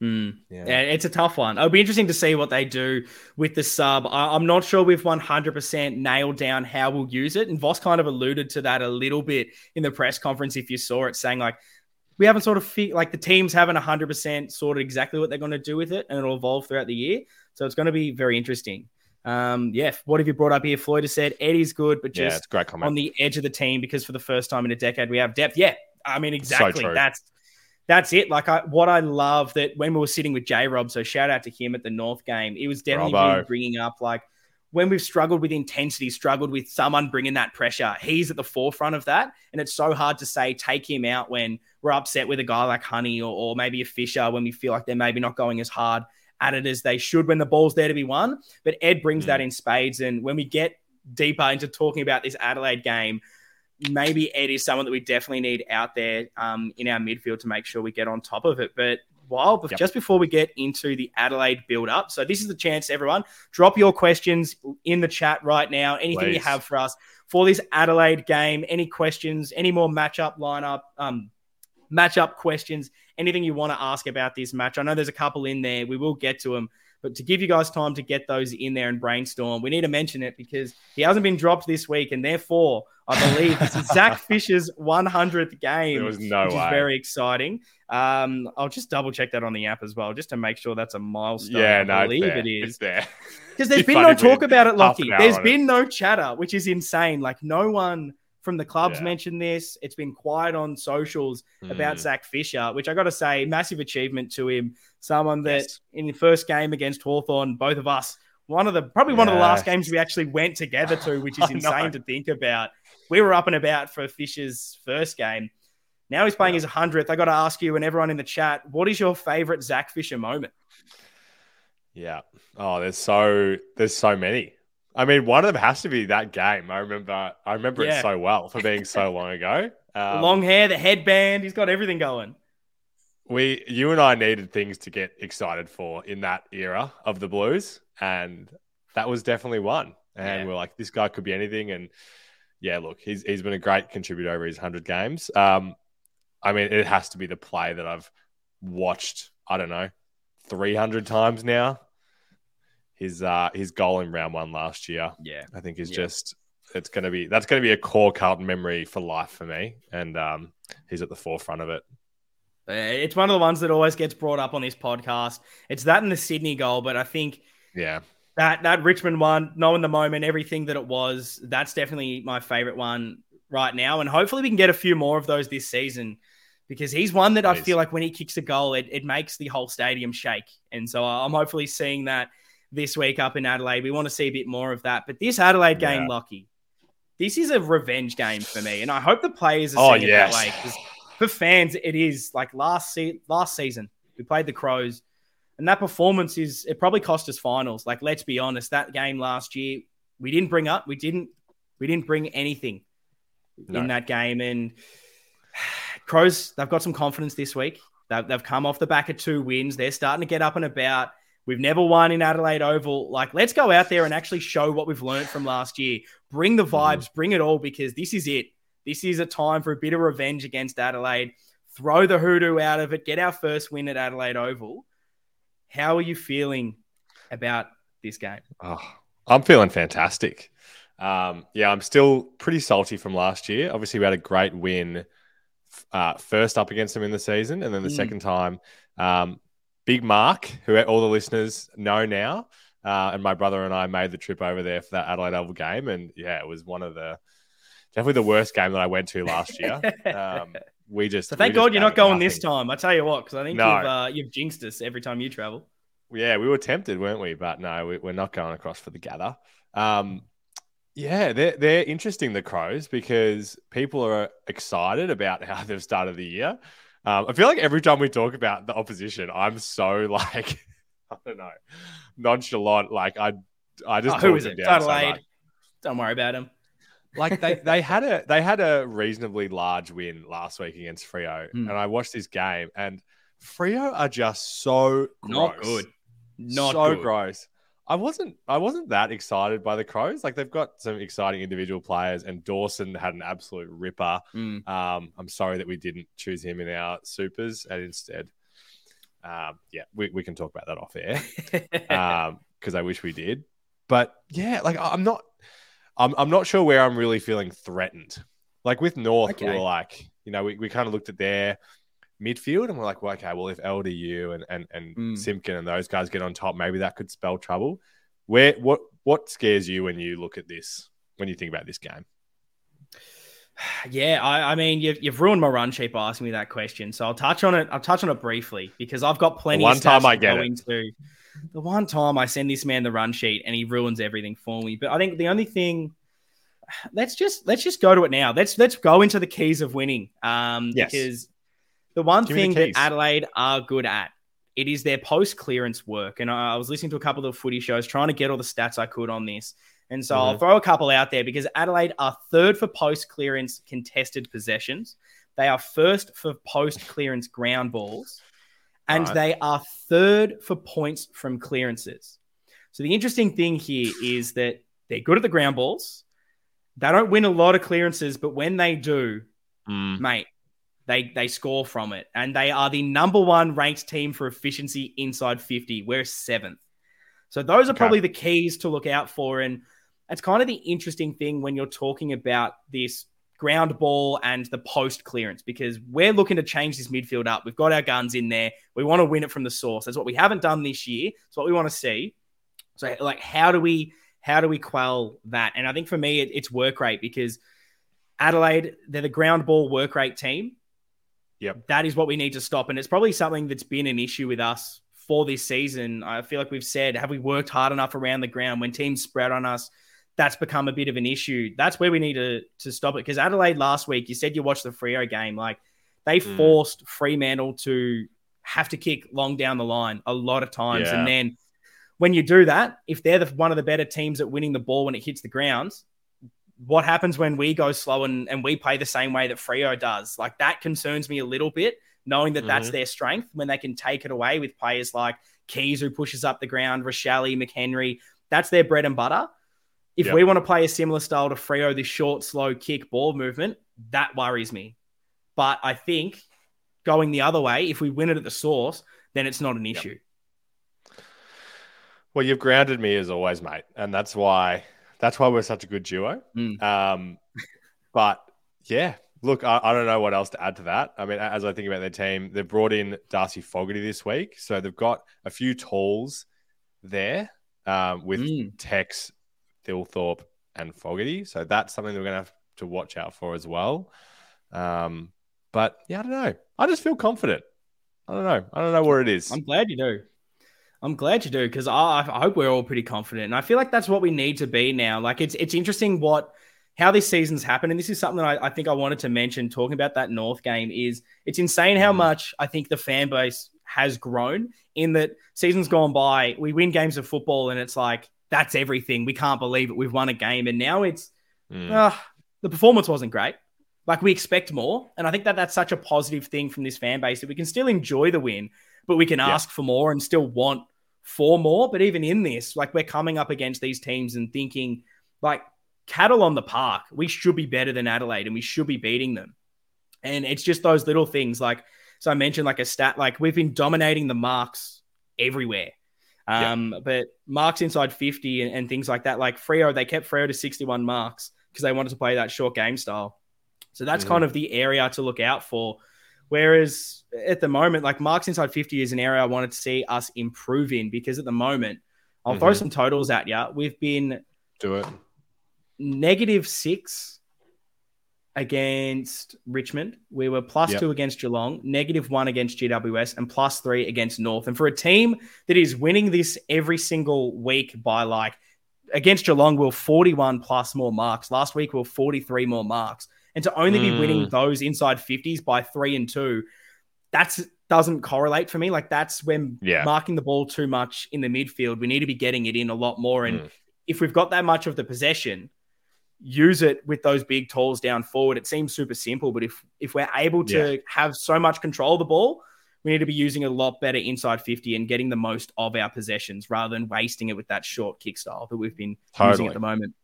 Speaker 1: Mm. Yeah. yeah. it's a tough one. It'll be interesting to see what they do with the sub. I, am not sure we've 100% nailed down how we'll use it. And Voss kind of alluded to that a little bit in the press conference, if you saw it, saying like, we haven't sort of fe- like the teams haven't 100% sorted exactly what they're going to do with it, and it'll evolve throughout the year. So it's going to be very interesting. Um, yeah, what have you brought up here? Floyd has said Eddie's good, but just
Speaker 2: yeah, great
Speaker 1: on the edge of the team because for the first time in a decade we have depth. Yeah, I mean exactly. So that's that's it. Like I, what I love that when we were sitting with J Rob, so shout out to him at the North game. It was definitely bringing up like when we've struggled with intensity, struggled with someone bringing that pressure. He's at the forefront of that, and it's so hard to say take him out when we're upset with a guy like Honey or, or maybe a Fisher when we feel like they're maybe not going as hard at it as they should when the ball's there to be won. But Ed brings mm. that in spades, and when we get deeper into talking about this Adelaide game maybe Ed is someone that we definitely need out there um, in our midfield to make sure we get on top of it. But while yep. just before we get into the Adelaide build up, so this is the chance, everyone, drop your questions in the chat right now. Anything Please. you have for us for this Adelaide game, any questions, any more matchup lineup, um, matchup questions, anything you want to ask about this match. I know there's a couple in there. We will get to them. But to give you guys time to get those in there and brainstorm, we need to mention it because he hasn't been dropped this week, and therefore, I believe this is Zac *laughs* Fisher's 100th game.
Speaker 2: There was no
Speaker 1: which
Speaker 2: way.
Speaker 1: is very exciting. Um, I'll just double check that on the app as well, just to make sure that's a milestone.
Speaker 2: Yeah, no,
Speaker 1: I believe
Speaker 2: it
Speaker 1: is.
Speaker 2: It's there.
Speaker 1: Because there's *laughs* been no talk about it, Lockie. There's been it. no chatter, which is insane. Like no one from the clubs yeah. mentioned this. It's been quiet on socials mm. about Zac Fisher, which I got to say, massive achievement to him. Someone that yes. in the first game against Hawthorn, both of us, one of the probably one of the last games we actually went together to, which is *laughs* insane to think about. We were up and about for Fisher's first game. Now he's playing yeah. his 100th. I got to ask you and everyone in the chat, what is your favorite Zac Fisher moment?
Speaker 2: Yeah. Oh, there's so there's so many. I mean, one of them has to be that game. I remember, I remember yeah. it so well for being so long ago. *laughs*
Speaker 1: Um, long hair, the headband, he's got everything going.
Speaker 2: We, you and I needed things to get excited for in that era of the Blues, and that was definitely one. And yeah. we're like, this guy could be anything. And yeah, look, he's he's been a great contributor over his hundred games. Um, I mean, it has to be the play that I've watched. I don't know, three hundred times now his uh his goal in round one last year.
Speaker 1: Yeah,
Speaker 2: I think is
Speaker 1: yeah.
Speaker 2: just it's going to be that's going to be a core Carlton memory for life for me, and um, he's at the forefront of it.
Speaker 1: Uh, it's one of the ones that always gets brought up on this podcast. It's that and the Sydney goal, but I think
Speaker 2: yeah.
Speaker 1: That that Richmond one, knowing the moment, everything that it was, that's definitely my favorite one right now. And hopefully we can get a few more of those this season because he's one that Please. I feel like when he kicks a goal, it, it makes the whole stadium shake. And so I'm hopefully seeing that this week up in Adelaide. We want to see a bit more of that. But this Adelaide game, yeah. Lockie, this is a revenge game for me, and I hope the players are oh, seeing yes. it that way. Because for fans, it is like last se- last season. We played the Crows, and that performance is it probably cost us finals. Like, let's be honest, that game last year, we didn't bring up, we didn't, we didn't bring anything no. in that game, and *sighs* Crows they've got some confidence this week. They've, they've come off the back of two wins. They're starting to get up and about. We've never won in Adelaide Oval. Like, let's go out there and actually show what we've learned from last year. Bring the mm-hmm. vibes, bring it all, because this is it. This is a time for a bit of revenge against Adelaide. Throw the hoodoo out of it. Get our first win at Adelaide Oval. How are you feeling about this game?
Speaker 2: Oh, I'm feeling fantastic. Um, yeah, I'm still pretty salty from last year. Obviously, we had a great win uh, first up against them in the season, and then the mm. second time um, Big Mark, who all the listeners know now, uh, and my brother and I made the trip over there for that Adelaide Oval game, and yeah, it was one of the definitely the worst game that I went to last year. *laughs* Um, we just
Speaker 1: so thank God you're not going nothing. this time. I tell you what, because I think no. you've uh, you've jinxed us every time you travel.
Speaker 2: Yeah, we were tempted, weren't we? But no, we, are not going across for the gather. Um, yeah, they're they're interesting the Crows because people are excited about *laughs* how they've started the year. Um, I feel like every time we talk about the opposition, I'm so *laughs* like I don't know nonchalant. Like I I just
Speaker 1: oh, who is it? Adelaide. So don't worry about him.
Speaker 2: like they, they had a they had a reasonably large win last week against Freo, mm. and I watched this game, and Freo are just so gross.
Speaker 1: not good, not
Speaker 2: so
Speaker 1: good.
Speaker 2: gross. I wasn't I wasn't that excited by the Crows. Like they've got some exciting individual players, and Dawson had an absolute ripper.
Speaker 1: Mm.
Speaker 2: Um, I'm sorry that we didn't choose him in our supers, and instead, um, yeah, we, we can talk about that off air because *laughs* um, I wish we did. But yeah, like I'm not, I'm I'm not sure where I'm really feeling threatened. Like with North, okay. we were like, you know, we, we kind of looked at their midfield, and we're like, well, okay, well, if LDU and and and mm. Simpkin and those guys get on top, maybe that could spell trouble. Where what what scares you when you look at this? When you think about this game? *sighs*
Speaker 1: Yeah, I, I mean, you've, you've ruined my run sheet by asking me that question. So I'll touch on it. I'll touch on it briefly because I've got plenty.
Speaker 2: The one time I get.
Speaker 1: Into. The one time I send this man the run sheet and he ruins everything for me. But I think the only thing *sighs* let's just let's just go to it now. Let's let's go into the keys of winning. Um, yes. because the one Give thing the that Adelaide are good at it is their post clearance work. And I was listening to a couple of footy shows trying to get all the stats I could on this. And so mm-hmm. I'll throw a couple out there because Adelaide are third for post clearance contested possessions. They are first for post clearance *laughs* ground balls. And right. they are third for points from clearances. So the interesting thing here is that they're good at the ground balls. They don't win a lot of clearances, but when they do,
Speaker 2: mm.
Speaker 1: mate, they they score from it, and they are the number one ranked team for efficiency inside fifty. We're seventh, so those are okay. probably the keys to look out for. And it's kind of the interesting thing when you're talking about this ground ball and the post clearance because we're looking to change this midfield up. We've got our guns in there. We want to win it from the source. That's what we haven't done this year. It's what we want to see. So, like, how do we how do we quell that? And I think for me, it, it's work rate because Adelaide, they're the ground ball work rate team.
Speaker 2: Yep.
Speaker 1: That is what we need to stop. And it's probably something that's been an issue with us for this season. I feel like we've said, have we worked hard enough around the ground? When teams spread on us, that's become a bit of an issue. That's where we need to, to stop it. Because Adelaide last week, you said you watched the Freo game. Like they mm. forced Fremantle to have to kick long down the line a lot of times. Yeah. And then when you do that, if they're the, one of the better teams at winning the ball when it hits the ground, what happens when we go slow and, and we play the same way that Freo does? Like that concerns me a little bit, knowing that mm-hmm. that's their strength when they can take it away with players like Keays, who pushes up the ground, Rachele, McHenry. That's their bread and butter. If yep. we want to play a similar style to Freo, this short, slow kick ball movement, that worries me. But I think going the other way, if we win it at the source, then it's not an issue. Yep.
Speaker 2: Well, you've grounded me as always, mate. And that's why that's why we're such a good duo.
Speaker 1: Mm.
Speaker 2: Um, but yeah, look, I, I, don't know what else to add to that. I mean, as I think about their team, they've brought in Darcy Fogarty this week, so they've got a few tools there um, with mm. Tex, Thilthorpe, and Fogarty. So that's something that we're going to have to watch out for as well. Um, but yeah, I don't know. I just feel confident. I don't know. I don't know where it is.
Speaker 1: I'm glad you do. I'm glad you do because I, I hope we're all pretty confident, and I feel like that's what we need to be now. Like it's it's interesting what how this season's happened, and this is something I, I think I wanted to mention talking about that North game. Is it's insane how mm. much I think the fan base has grown in that seasons gone by, we win games of football and it's like, that's everything. We can't believe it. We've won a game. And now it's, mm. uh, the performance wasn't great. Like we expect more. And I think that that's such a positive thing from this fan base that we can still enjoy the win, but we can ask yeah. for more and still want for more. But even in this, like we're coming up against these teams and thinking, like, cattle on the park, we should be better than Adelaide and we should be beating them. And it's just those little things like, so I mentioned like a stat, like we've been dominating the marks everywhere. Um, yeah. But marks inside 50 and, and, things like that, like Freo, they kept Freo to 61 marks because they wanted to play that short game style. So that's mm-hmm. kind of the area to look out for. Whereas at the moment, like marks inside 50 is an area I wanted to see us improve in because at the moment, I'll mm-hmm. throw some totals at you. We've been
Speaker 2: do it
Speaker 1: negative six against Richmond. We were plus yep. two against Geelong, negative one against GWS, and plus three against North. And for a team that is winning this every single week by like against Geelong, we are 41 plus more marks. Last week, we are 43 more marks. And to only mm. be winning mm. those inside 50s by three and two, that's doesn't correlate for me. Like that's when yeah. marking the ball too much in the midfield. We need to be getting it in a lot more. And mm. if we've got that much of the possession, use it with those big tools down forward. It seems super simple, but if if we're able to yeah. have so much control of the ball, we need to be using a lot better inside 50 and getting the most of our possessions rather than wasting it with that short kick style that we've been totally. using at the moment.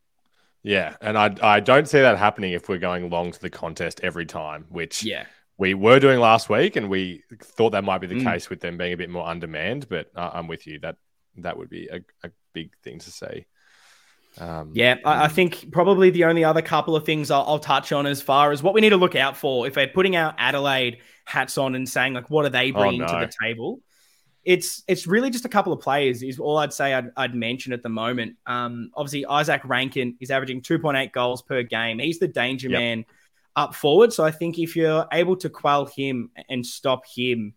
Speaker 2: Yeah, and I I don't see that happening if we're going long to the contest every time, which
Speaker 1: yeah.
Speaker 2: We were doing last week, and we thought that might be the mm. case with them being a bit more undermanned. But uh, I'm with you that that would be a, a big thing to see.
Speaker 1: Um, yeah, I, I, think probably the only other couple of things I'll, I'll, touch on as far as what we need to look out for if we're putting our Adelaide hats on and saying like what are they oh, bringing oh, no. to the table. It's it's really just a couple of players is all I'd say I'd, I'd mention at the moment. Um, obviously Izak Rankine is averaging 2.8 goals per game. He's the danger yep. man up forward. So I think if you're able to quell him and stop him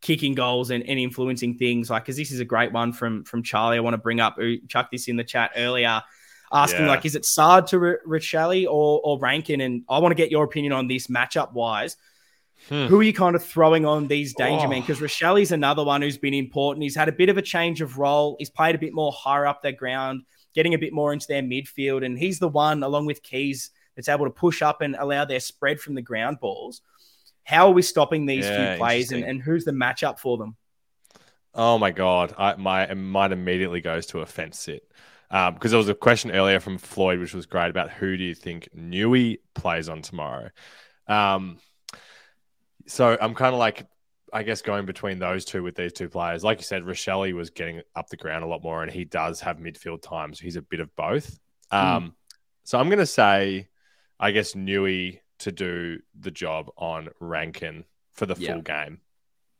Speaker 1: kicking goals and, and influencing things, like because this is a great one from from Charlie. I want to bring up who chucked this in the chat earlier asking yeah. like, is it Saad to R- Rachele or or Rankine? And I want to get your opinion on this matchup wise. Hmm. Who are you kind of throwing on these danger oh. men? Because Rachele's another one who's been important. He's had a bit of a change of role. He's played a bit more higher up their ground, getting a bit more into their midfield, and he's the one along with Keays, that's able to push up and allow their spread from the ground balls. How are we stopping these yeah, few plays, and, and who's the matchup for them?
Speaker 2: Oh my god, I, my mind immediately goes to a fence sit because um, there was a question earlier from Floyd, which was great about who do you think Newey plays on tomorrow. Um, so I'm kind of like, I guess going between those two with these two players. Like you said, Rachele was getting up the ground a lot more, and he does have midfield time, so he's a bit of both. Hmm. Um, mm. So I'm going to say, I guess Newey to do the job on Rankine for the yeah. full game.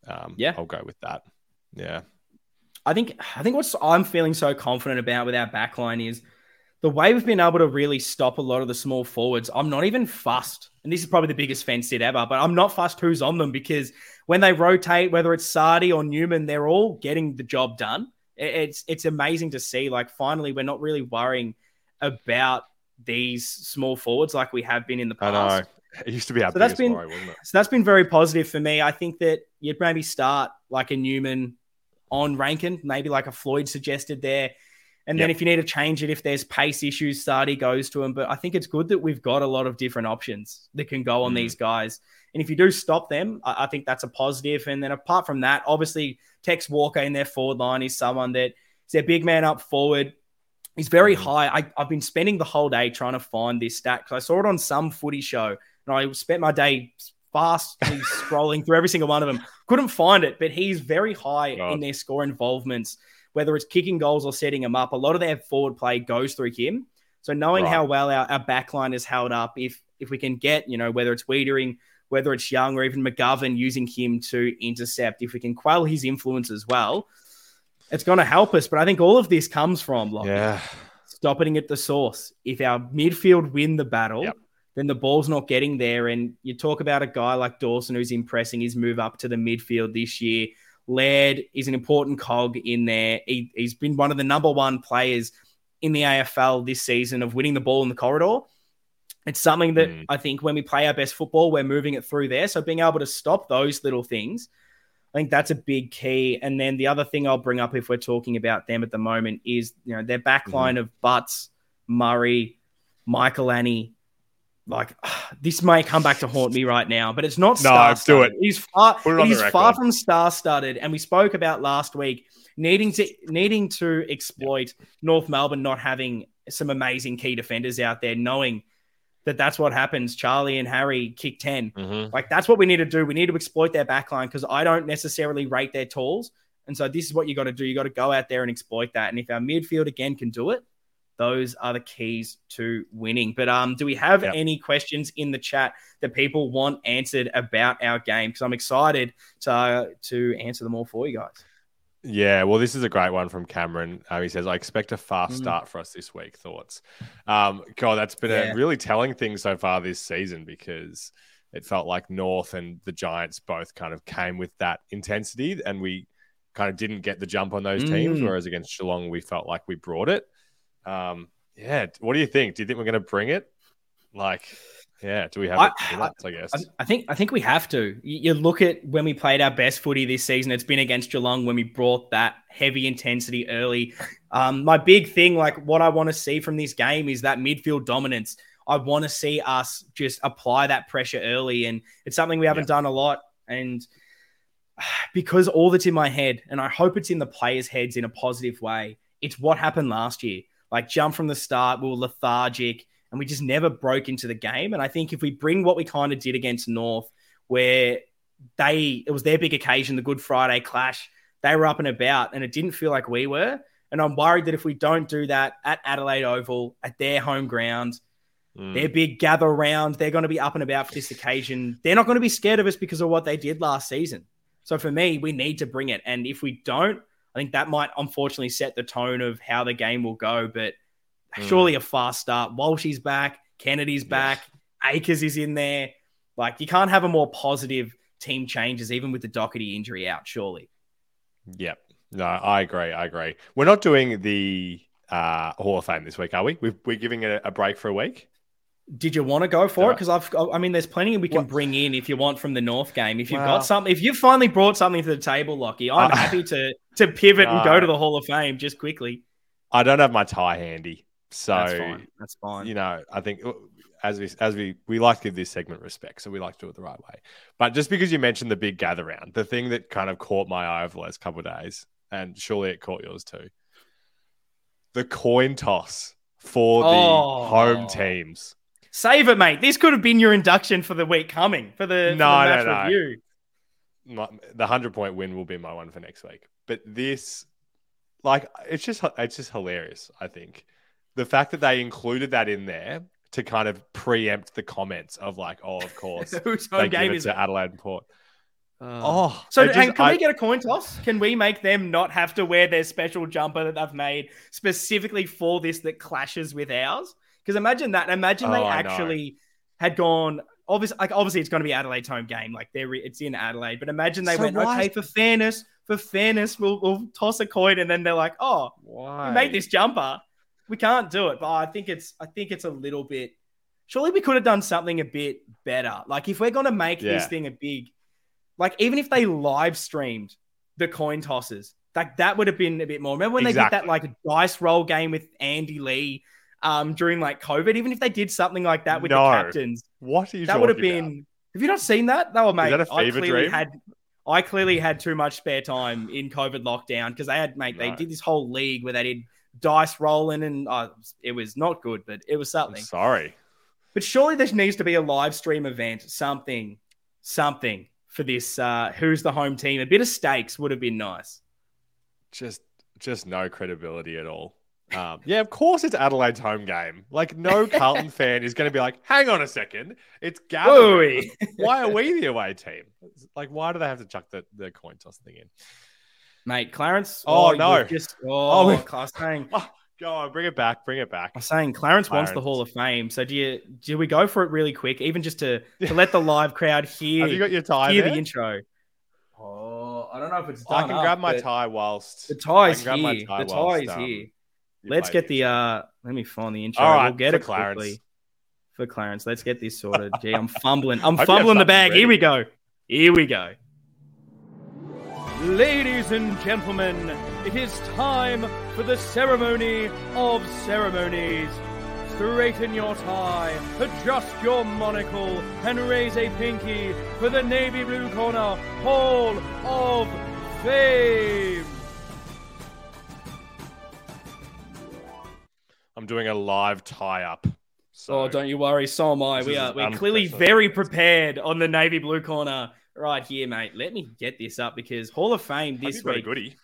Speaker 2: Um, yeah, I'll go with that. Yeah.
Speaker 1: I think I think what I'm feeling so confident about with our backline is the way we've been able to really stop a lot of the small forwards. I'm not even fussed, and this is probably the biggest fence sit ever, but I'm not fussed who's on them because when they rotate, whether it's Sardi or Newman, they're all getting the job done. It's it's amazing to see. Like finally, we're not really worrying about these small forwards like we have been in the past. I know.
Speaker 2: It used to be our
Speaker 1: so that's been, worry, So that's been very positive for me. I think that you'd maybe start like a Newman on Rankine, maybe like a Floyd suggested there. And then yep. if you need to change it, if there's pace issues, Sardi goes to him. But I think it's good that we've got a lot of different options that can go on mm. these guys. And if you do stop them, I, I, think that's a positive. And then apart from that, obviously Tex Walker in their forward line is someone that is their big man up forward. He's very mm. high. I, have been spending the whole day trying to find this stat because I saw it on some footy show and I spent my day fast *laughs* scrolling through every single one of them. Couldn't find it, but he's very high God. in their score involvements, whether it's kicking goals or setting them up. A lot of their forward play goes through him. So knowing right. how well our, our backline is held up, if if we can get, you know, whether it's Weitering, whether it's Young or even McGovern using him to intercept, if we can quell his influence as well, it's going to help us. But I think all of this comes from like,
Speaker 2: yeah.
Speaker 1: stopping at the source. If our midfield win the battle, yep then the ball's not getting there. And you talk about a guy like Dawson who's impressing his move up to the midfield this year. Laird is an important cog in there. He, has been one of the number one players in the AFL this season of winning the ball in the corridor. It's something that mm. I think when we play our best football, we're moving it through there. So being able to stop those little things, I think that's a big key. And then the other thing I'll bring up if we're talking about them at the moment is you know their back line mm-hmm. of Butts, Murray, Michalanney. Like *sighs* this may come back to haunt me right now, but it's not.
Speaker 2: No, do it.
Speaker 1: He's far. It he's far from star-studded, and we spoke about last week needing to needing to exploit yep. North Melbourne not having some amazing key defenders out there, knowing that that's what happens. Charlie and Harry kick 10. Mm-hmm. Like that's what we need to do. We need to exploit their backline because I don't necessarily rate their tools. And so this is what you got to do. You got to go out there and exploit that. And if our midfield again can do it, those are the keys to winning. But um, do we have yep. any questions in the chat that people want answered about our game? Because I'm excited to uh, to answer them all for you guys.
Speaker 2: Yeah, well, this is a great one from Cameron. Uh, he says, "I expect a fast mm. start for us this week." Thoughts? Um, God, that's been yeah. a really telling thing so far this season because it felt like North and the Giants both kind of came with that intensity, and we kind of didn't get the jump on those teams. Mm. Whereas against Geelong, we felt like we brought it. Um, yeah, what do you think? Do you think we're going to bring it? Like, yeah, do we have I, it us, I, guess.
Speaker 1: I think I think we have to. You look at when we played our best footy this season. It's been against Geelong when we brought that heavy intensity early. Um, my big thing, like what I want to see from this game, is that midfield dominance. I want to see us just apply that pressure early, and it's something we haven't yeah. done a lot. And *sighs* because all that's in my head, and I hope it's in the players' heads in a positive way, it's what happened last year. Like jump from the start, we were lethargic and we just never broke into the game. And I think if we bring what we kind of did against North, where they it was their big occasion, the Good Friday clash, they were up and about, and it didn't feel like we were. And I'm worried that if we don't do that at Adelaide Oval, at their home ground, mm. their big gather round, they're going to be up and about for this occasion. They're not going to be scared of us because of what they did last season. So for me, we need to bring it. And if we don't, I think that might unfortunately set the tone of how the game will go. But Mm. Surely a fast start. Walshy's back. Kennedy's back. Yes. Acres is in there. Like you can't have a more positive team changes, even with the Docherty injury out. Surely.
Speaker 2: Yep. No, I agree. I agree. We're not doing the uh, Hall of Fame this week, are we? we are giving it a break for a week.
Speaker 1: Did you want to go for it? Because I've, I mean, there's plenty we can what? bring in if you want from the North game. If you've well, got something, if you've finally brought something to the table, Lockie, I'm uh, happy to to pivot no, and go to the Hall of Fame just quickly.
Speaker 2: I don't have my tie handy. So
Speaker 1: that's fine. That's fine.
Speaker 2: You know, I think uh, as we as we we like to give this segment respect, so we like to do it the right way. But just because you mentioned the big gather round, the thing that kind of caught my eye over the last couple of days, and surely it caught yours too, the coin toss for the oh. home teams.
Speaker 1: Save it, mate. This could have been your induction for the week coming for the, no, for the match no, no. review.
Speaker 2: My, the hundred point win will be my one for next week. But this, like, it's just it's just hilarious. I think the fact that they included that in there to kind of preempt the comments of like, oh, of course,
Speaker 1: Whose home game is
Speaker 2: to Adelaide and Port.
Speaker 1: Uh, oh, so just, can I, we get a coin toss? Can we make them not have to wear their special jumper that they've made specifically for this that clashes with ours? Because imagine that. Imagine oh, they actually had gone. Obviously, like obviously, it's going to be Adelaide's home game. Like they're it's in Adelaide, but imagine they so went okay for fairness. For fairness, we'll, we'll toss a coin, and then they're like, "Oh, why? we made this jumper." we can't do it. But I think it's I think it's a little bit. Surely we could have done something a bit better. Like if we're gonna make yeah. this thing a big, like even if they live streamed the coin tosses, like that would have been a bit more. Remember when exactly. they did that like dice roll game with Andy Lee um during like COVID? Even if they did something like that with no. the captains,
Speaker 2: what are you
Speaker 1: that would have been.
Speaker 2: About?
Speaker 1: Have you not seen that? No, mate.
Speaker 2: Is that a fever
Speaker 1: I clearly
Speaker 2: dream?
Speaker 1: had I clearly had too much spare time in COVID lockdown because they had mate, they did this whole league where they did dice rolling, and uh, it was not good, but it was something.
Speaker 2: I'm sorry,
Speaker 1: but surely there needs to be a live stream event, something, something for this. Uh, who's the home team? A bit of stakes would have been nice.
Speaker 2: Just, just no credibility at all. Um, yeah, of course it's Adelaide's home game. Like, no *laughs* Carlton fan is going to be like, hang on a second, it's Gavin. why are we the away team? Like, why do they have to chuck the, the coin toss thing in?
Speaker 1: mate. Clarence.
Speaker 2: Oh, oh no!
Speaker 1: Just oh, *laughs* oh class saying. *laughs*
Speaker 2: Oh, go on, bring it back, bring it back.
Speaker 1: I'm saying Clarence, Clarence, wants the Hall of Fame. So do you do we go for it really quick, even just to to let the live crowd hear?
Speaker 2: Have you got your tie?
Speaker 1: Hear
Speaker 2: there?
Speaker 1: the intro. Oh, I don't know if it's done.
Speaker 2: I can
Speaker 1: up,
Speaker 2: grab my tie whilst
Speaker 1: the tie's here. Tie the tie is um, here. Let's get the uh. Let me find the intro.
Speaker 2: All right,
Speaker 1: we'll get it
Speaker 2: Clarence.
Speaker 1: quickly. For Clarence, let's get this sorted. Gee, I'm fumbling. I'm *laughs* fumbling the bag. Ready. Here we go. Here we go. Ladies and gentlemen, it is time for the ceremony of ceremonies. Straighten your tie, adjust your monocle, and raise a pinky for the navy blue corner Hall of Fame.
Speaker 2: I'm doing a live tie up. So
Speaker 1: Oh, don't you worry, so am I. We are we're clearly very prepared on the navy blue corner right here, mate. Let me get this up because Hall of Fame this
Speaker 2: you've got a
Speaker 1: week.
Speaker 2: goodie.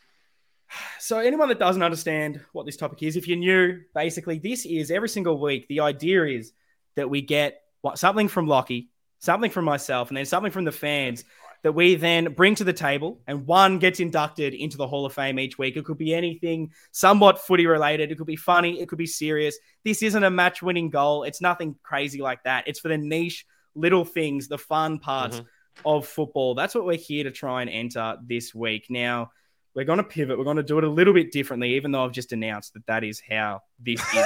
Speaker 1: So, anyone that doesn't understand what this topic is, if you're new, basically, this is every single week. The idea is that we get what, something from Lockie, something from myself, and then something from the fans that we then bring to the table, and one gets inducted into the Hall of Fame each week. It could be anything somewhat footy related, it could be funny, it could be serious. This isn't a match winning goal, it's nothing crazy like that. It's for the niche little things, the fun parts
Speaker 2: Mhm.
Speaker 1: of football. That's what we're here to try and enter this week. Now, we're going to pivot. We're going to do it a little bit differently, even though I've just announced that that is how this is. *laughs*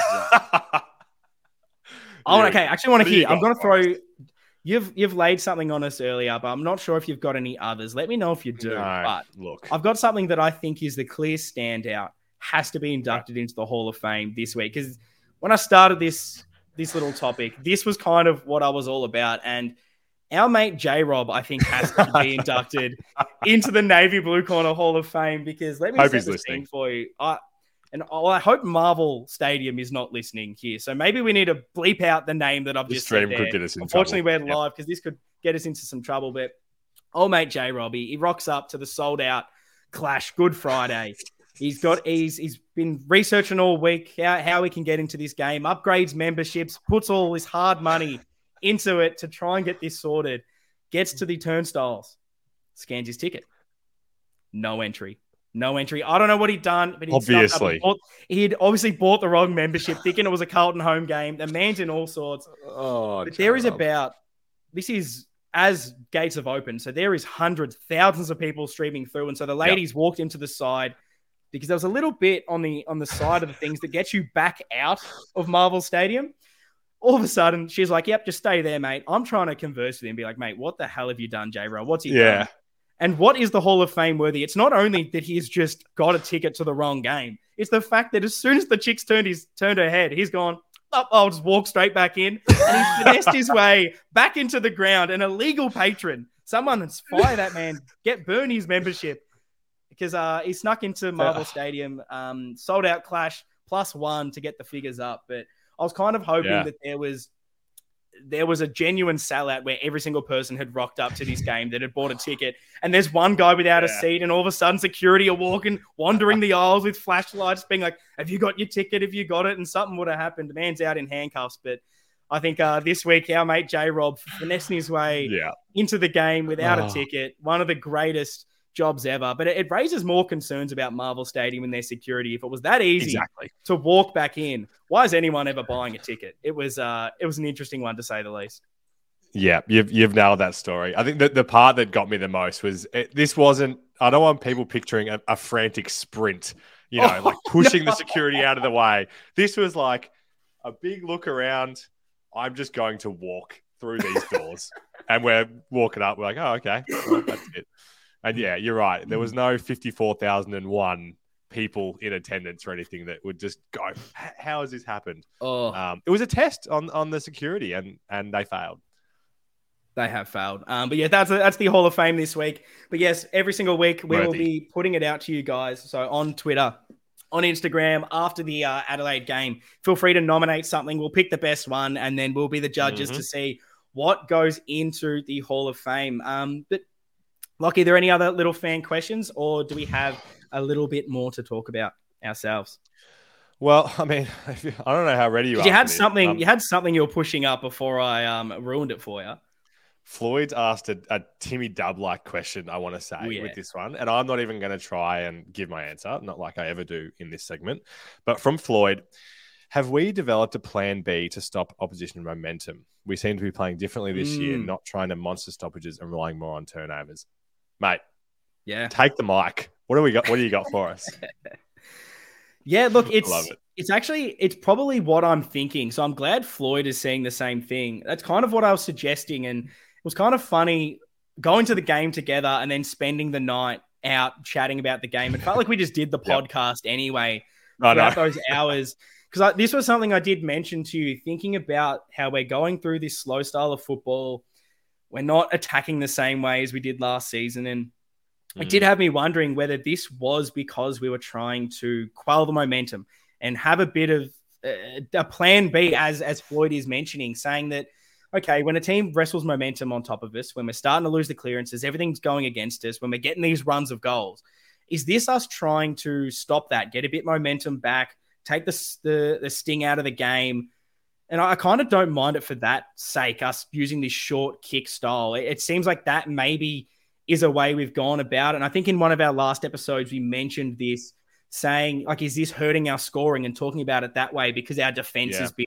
Speaker 1: oh, okay. Actually, want to hear. I'm going to throw. You've you've laid something on us earlier, but I'm not sure if you've got any others. Let me know if you do.
Speaker 2: No,
Speaker 1: But
Speaker 2: look.
Speaker 1: I've got something that I think is the clear standout. Has to be inducted into the Hall of Fame this week because when I started this this little topic, this was kind of what I was all about. And our mate J Rob, I think, has to be *laughs* inducted into the Navy Blue Corner Hall of Fame because let me
Speaker 2: Hope
Speaker 1: set the
Speaker 2: listening.
Speaker 1: scene for you. I, and I I hope Marvel Stadium is not listening here. So maybe we need to bleep out the name that I've
Speaker 2: This
Speaker 1: just said
Speaker 2: stream could get us in
Speaker 1: Unfortunately,
Speaker 2: trouble.
Speaker 1: we're
Speaker 2: Yep.
Speaker 1: live because this could get us into some trouble. But old mate J Robbie, he rocks up to the sold out Clash Good Friday. He's got he's he's been researching all week how, how he can get into this game, upgrades memberships, puts all this hard money into it to try and get this sorted. Gets to the turnstiles, scans his ticket. No entry. No entry. I don't know what he'd done, but he'd.
Speaker 2: Obviously.
Speaker 1: He bought- he'd obviously bought the wrong membership, thinking it was a Carlton home game. The man's in all sorts.
Speaker 2: Oh,
Speaker 1: But there is about this is as gates have opened, so there is hundreds, thousands of people streaming through, and so the ladies walked into the side because there was a little bit on the on the side of the things that gets you back out of Marvel Stadium. All of a sudden, she's like, "Yep, just stay there, mate." I'm trying to converse with him, be like, "Mate, what the hell have you done, J. Row? What's he
Speaker 2: Yeah.
Speaker 1: done?" And what is the Hall of Fame worthy? It's not only that he's just got a ticket to the wrong game. It's the fact that as soon as the chick's turned his turned her head, he's gone. Oh, I'll just walk straight back in, and he finessed his way back into the ground. An illegal patron, someone fire that man, get Bernie's membership because uh, he snuck into Marvel Stadium, um, sold out Clash plus one to get the figures up. But I was kind of hoping
Speaker 2: Yeah.
Speaker 1: that there was there was a genuine sellout where every single person had rocked up to this game that had bought a ticket, and there's one guy without a seat, and all of a sudden security are walking, wandering the aisles with flashlights, being like, "Have you got your ticket? Have you got it?" And something would have happened. The man's out in handcuffs, but. I think uh, this week our mate J Rob finessing his way
Speaker 2: Yeah.
Speaker 1: into the game without
Speaker 2: Oh.
Speaker 1: a ticket. One of the greatest jobs ever. But it, it raises more concerns about Marvel Stadium and their security. If it was that easy
Speaker 2: Exactly.
Speaker 1: to walk back in, why is anyone ever buying a ticket? It was uh, it was an interesting one to say the least.
Speaker 2: Yeah, you've you've nailed that story. I think that the part that got me the most was it, this wasn't. I don't want people picturing a, a frantic sprint, you know,
Speaker 1: Oh,
Speaker 2: like pushing
Speaker 1: no.
Speaker 2: the security out of the way. This was like a big look around. I'm just going to walk through these doors, *laughs* and we're walking up. We're like, oh, okay, well, that's it. And yeah, you're right. There was no thousand and one people in attendance or anything that would just go. How has this happened?
Speaker 1: Oh,
Speaker 2: Um, it was a test on on the security, and and they failed.
Speaker 1: they have failed. Um, but yeah, that's that's the Hall of Fame this week. But yes, every single week we will be putting it out to you guys. So on Twitter, on Instagram, after the uh, Adelaide game, feel free to nominate something. We'll pick the best one, and then we'll be the judges
Speaker 2: Mhm.
Speaker 1: to see what goes into the Hall of Fame. Um, but Lockie, are there any other little fan questions, or do we have a little bit more to talk about ourselves?
Speaker 2: Well, I mean, *laughs* I don't know how ready you are.
Speaker 1: You had something.
Speaker 2: Um,
Speaker 1: you had something you were pushing up before I um, ruined it for you.
Speaker 2: Floyd's asked a, a Timmy Dub like question, I want to say,
Speaker 1: yeah.
Speaker 2: with this one. And I'm not even going to try and give my answer, not like I ever do in this segment. But from Floyd, have we developed a plan B to stop opposition momentum? We seem to be playing differently this year,
Speaker 1: Mm.
Speaker 2: not trying to monster stoppages and relying more on turnovers. Mate,
Speaker 1: Yeah.
Speaker 2: take the mic. What do we got? What do you got for us? *laughs*
Speaker 1: Yeah, look, it's
Speaker 2: it.
Speaker 1: it's actually it's probably what I'm thinking. So I'm glad Floyd is saying the same thing. That's kind of what I was suggesting, and it was kind of funny going to the game together and then spending the night out chatting about the game. It felt like we just did the *laughs*
Speaker 2: Yep.
Speaker 1: podcast anyway
Speaker 2: I know.
Speaker 1: throughout those hours. Because this was something I did mention to you, thinking about how we're going through this slow style of football. We're not attacking the same way as we did last season. And it
Speaker 2: Mm.
Speaker 1: did have me wondering whether this was because we were trying to quell the momentum and have a bit of uh, a plan B, as as Floyd is mentioning, saying that okay, when a team wrestles momentum on top of us, when we're starting to lose the clearances, everything's going against us, when we're getting these runs of goals, is this us trying to stop that, get a bit momentum back, take the the, the sting out of the game? And I, kind of don't mind it for that sake, us using this short kick style. It, it seems like that maybe is a way we've gone about it. And I think in one of our last episodes, we mentioned this saying, like, is this hurting our scoring and talking about it that way because our defense
Speaker 2: Yeah.
Speaker 1: has been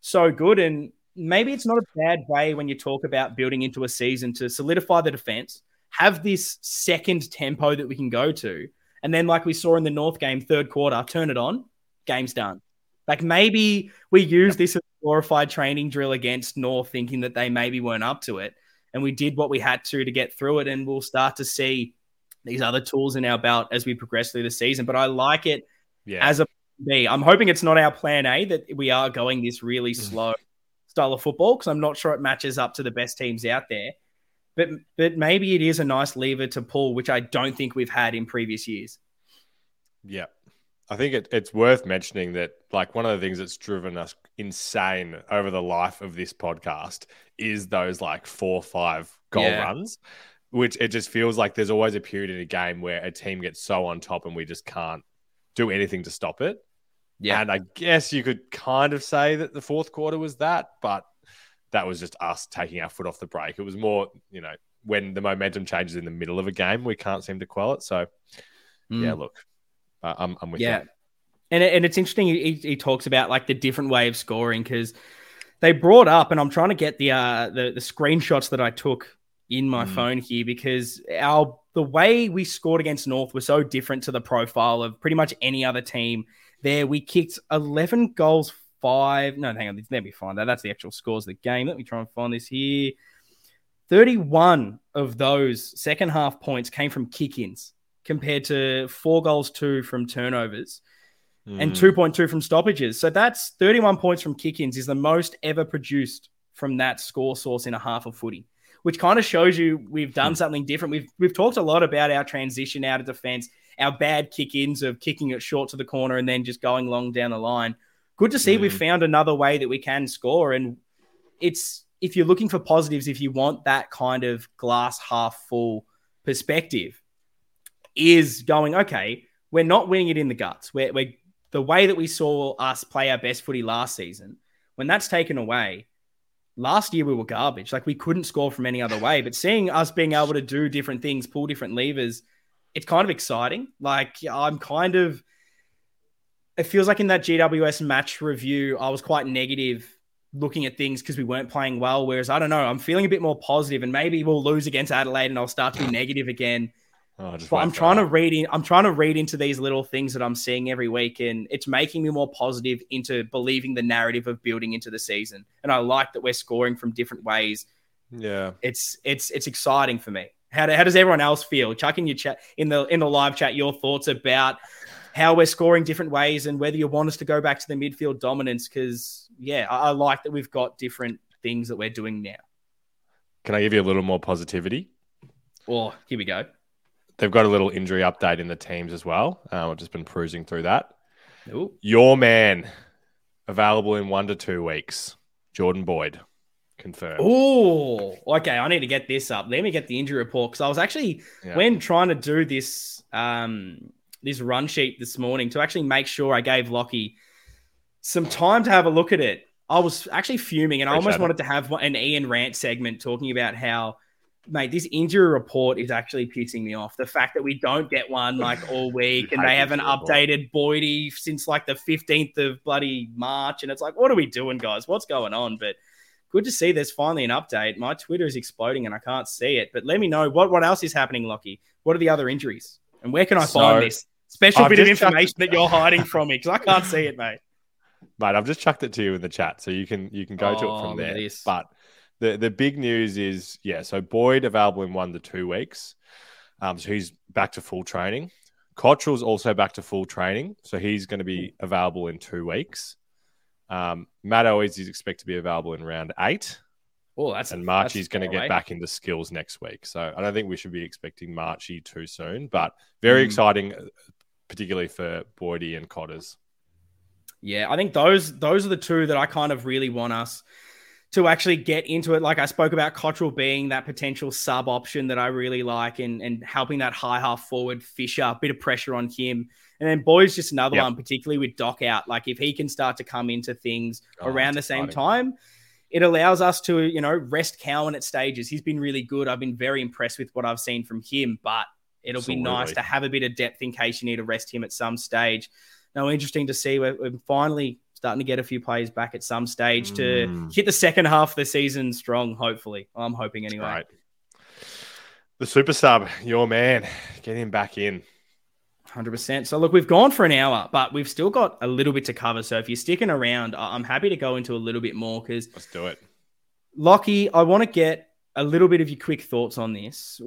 Speaker 1: so good. And maybe it's not a bad way when you talk about building into a season to solidify the defense, have this second tempo that we can go to. And then, like we saw in the North game, third quarter, turn it on, game's done. Like maybe we use this as a glorified training drill against North, thinking that they maybe weren't up to it. And we did what we had to to get through it. And we'll start to see these other tools in our belt as we progress through the season. But I like it
Speaker 2: Yeah.
Speaker 1: as a B. I'm hoping it's not our plan A that we are going this really
Speaker 2: Mm.
Speaker 1: slow style of football because I'm not sure it matches up to the best teams out there. But but maybe it is a nice lever to pull, which I don't think we've had in previous years.
Speaker 2: Yeah. I think it, it's worth mentioning that, like, one of the things that's driven us insane over the life of this podcast is those, like, four, five goal
Speaker 1: Yeah.
Speaker 2: runs, which it just feels like there's always a period in a game where a team gets so on top and we just can't do anything to stop it.
Speaker 1: Yeah.
Speaker 2: And I guess you could kind of say that the fourth quarter was that, but that was just us taking our foot off the brake. It was more, you know, when the momentum changes in the middle of a game, we can't seem to quell it. So, yeah, mm. look, uh, I'm, I'm with.
Speaker 1: Yeah.
Speaker 2: you.
Speaker 1: And, it- and it's interesting. He, he talks about like the different way of scoring because they brought up, and I'm trying to get the uh, the, the screenshots that I took in my
Speaker 2: Mm.
Speaker 1: phone here because our the way we scored against North was so different to the profile of pretty much any other team. There, we kicked 11 goals, five. No, hang on, let me find that. That's the actual scores of the game. Let me try and find this here. 31 of those second half points came from kick ins compared to four goals, two from turnovers and
Speaker 2: Mm.
Speaker 1: 2.2 from stoppages. So that's 31 points from kick ins, is the most ever produced from that score source in a half of footy, which kind of shows you we've done
Speaker 2: Hmm.
Speaker 1: something different. We've, we've talked a lot about our transition out of defense, our bad kick ins of kicking it short to the corner and then just going long down the line. Good to see we've
Speaker 2: Mm.
Speaker 1: found another way that we can score. And it's if you're looking for positives, if you want that kind of glass half full perspective, is going, okay, we're not winning it in the guts. We're, we're the way that we saw us play our best footy last season, when that's taken away, last year we were garbage. Like we couldn't score from any other way. But seeing us being able to do different things, pull different levers, it's kind of exciting. Like I'm kind of, it feels like in that GWS match review, I was quite negative looking at things because we weren't playing well. Whereas I don't know, I'm feeling a bit more positive, and maybe we'll lose against Adelaide and I'll start to be negative again.
Speaker 2: Oh,
Speaker 1: But I'm trying
Speaker 2: that.
Speaker 1: to read in. I'm trying to read into these little things that I'm seeing every week, and it's making me more positive into believing the narrative of building into the season. And I like that we're scoring from different ways.
Speaker 2: Yeah.
Speaker 1: It's it's it's exciting for me. How, do, how does everyone else feel? Chuck in your chat in the in the live chat your thoughts about how we're scoring different ways and whether you want us to go back to the midfield dominance. Because yeah, I, I like that we've got different things that we're doing now.
Speaker 2: Can I give you a little more positivity?
Speaker 1: Or here we go.
Speaker 2: They've got a little injury update in the teams as well. Uh, I've just been cruising through that.
Speaker 1: Ooh.
Speaker 2: Your man available in one to two weeks. Jordan Boyd confirmed.
Speaker 1: Oh, okay. I need to get this up. Let me get the injury report because I was actually
Speaker 2: Yeah.
Speaker 1: when trying to do this um this run sheet this morning to actually make sure I gave Lockie some time to have a look at it. I was actually fuming, and I almost
Speaker 2: it.
Speaker 1: wanted to have an Ian rant segment talking about how. Mate, this injury report is actually pissing me off. The fact that we don't get one like *laughs* all week, and they haven't updated Boydie since like the fifteenth of bloody March, and it's like, what are we doing, guys? What's going on? But good to see there's finally an update. My Twitter is exploding and I can't see it. But let me know what, what else is happening, Lockie. What are the other injuries? And where can I
Speaker 2: So,
Speaker 1: find this special
Speaker 2: I've
Speaker 1: bit of information that you're hiding from me? Because I can't see it, mate. *laughs*
Speaker 2: Mate, I've just chucked it to you in the chat, so you can you can go to
Speaker 1: Oh,
Speaker 2: it from
Speaker 1: oh,
Speaker 2: there.
Speaker 1: this.
Speaker 2: But the the big news is yeah, so Boyd available in one to two weeks. Um, so he's back to full training. Cottrell's also back to full training, so he's going to be available in two weeks. Um, Matt Owies is expected to be available in round eight.
Speaker 1: Oh, that's
Speaker 2: and Marchie's going to get back into skills next week. So I don't think we should be expecting Marchie too soon, but very mm. exciting, particularly for Boydie and Cotters.
Speaker 1: Yeah, I think those those are the two that I kind of really want us to actually get into it. Like I spoke about Cottrell being that potential sub option that I really like and, and helping that high half forward Fisher, a bit of pressure on him. And then Boyd's just another yep. one, particularly with Doc out. Like if he can start to come into things oh, around the same time, it allows us to, you know, rest Cowan at stages. He's been really good. I've been very impressed with what I've seen from him, but it'll Absolutely. be nice to have a bit of depth in case you need to rest him at some stage. Now, interesting to see we're, we're finally starting to get a few players back at some stage to mm. hit the second half of the season strong, hopefully. I'm hoping anyway. Right.
Speaker 2: The super sub, your man, get him back in.
Speaker 1: 100%. So, look, we've gone for an hour, but we've still got a little bit to cover. So, if you're sticking around, I'm happy to go into a little bit more because.
Speaker 2: Let's do it.
Speaker 1: Lockie, I want to get a little bit of your quick thoughts on this.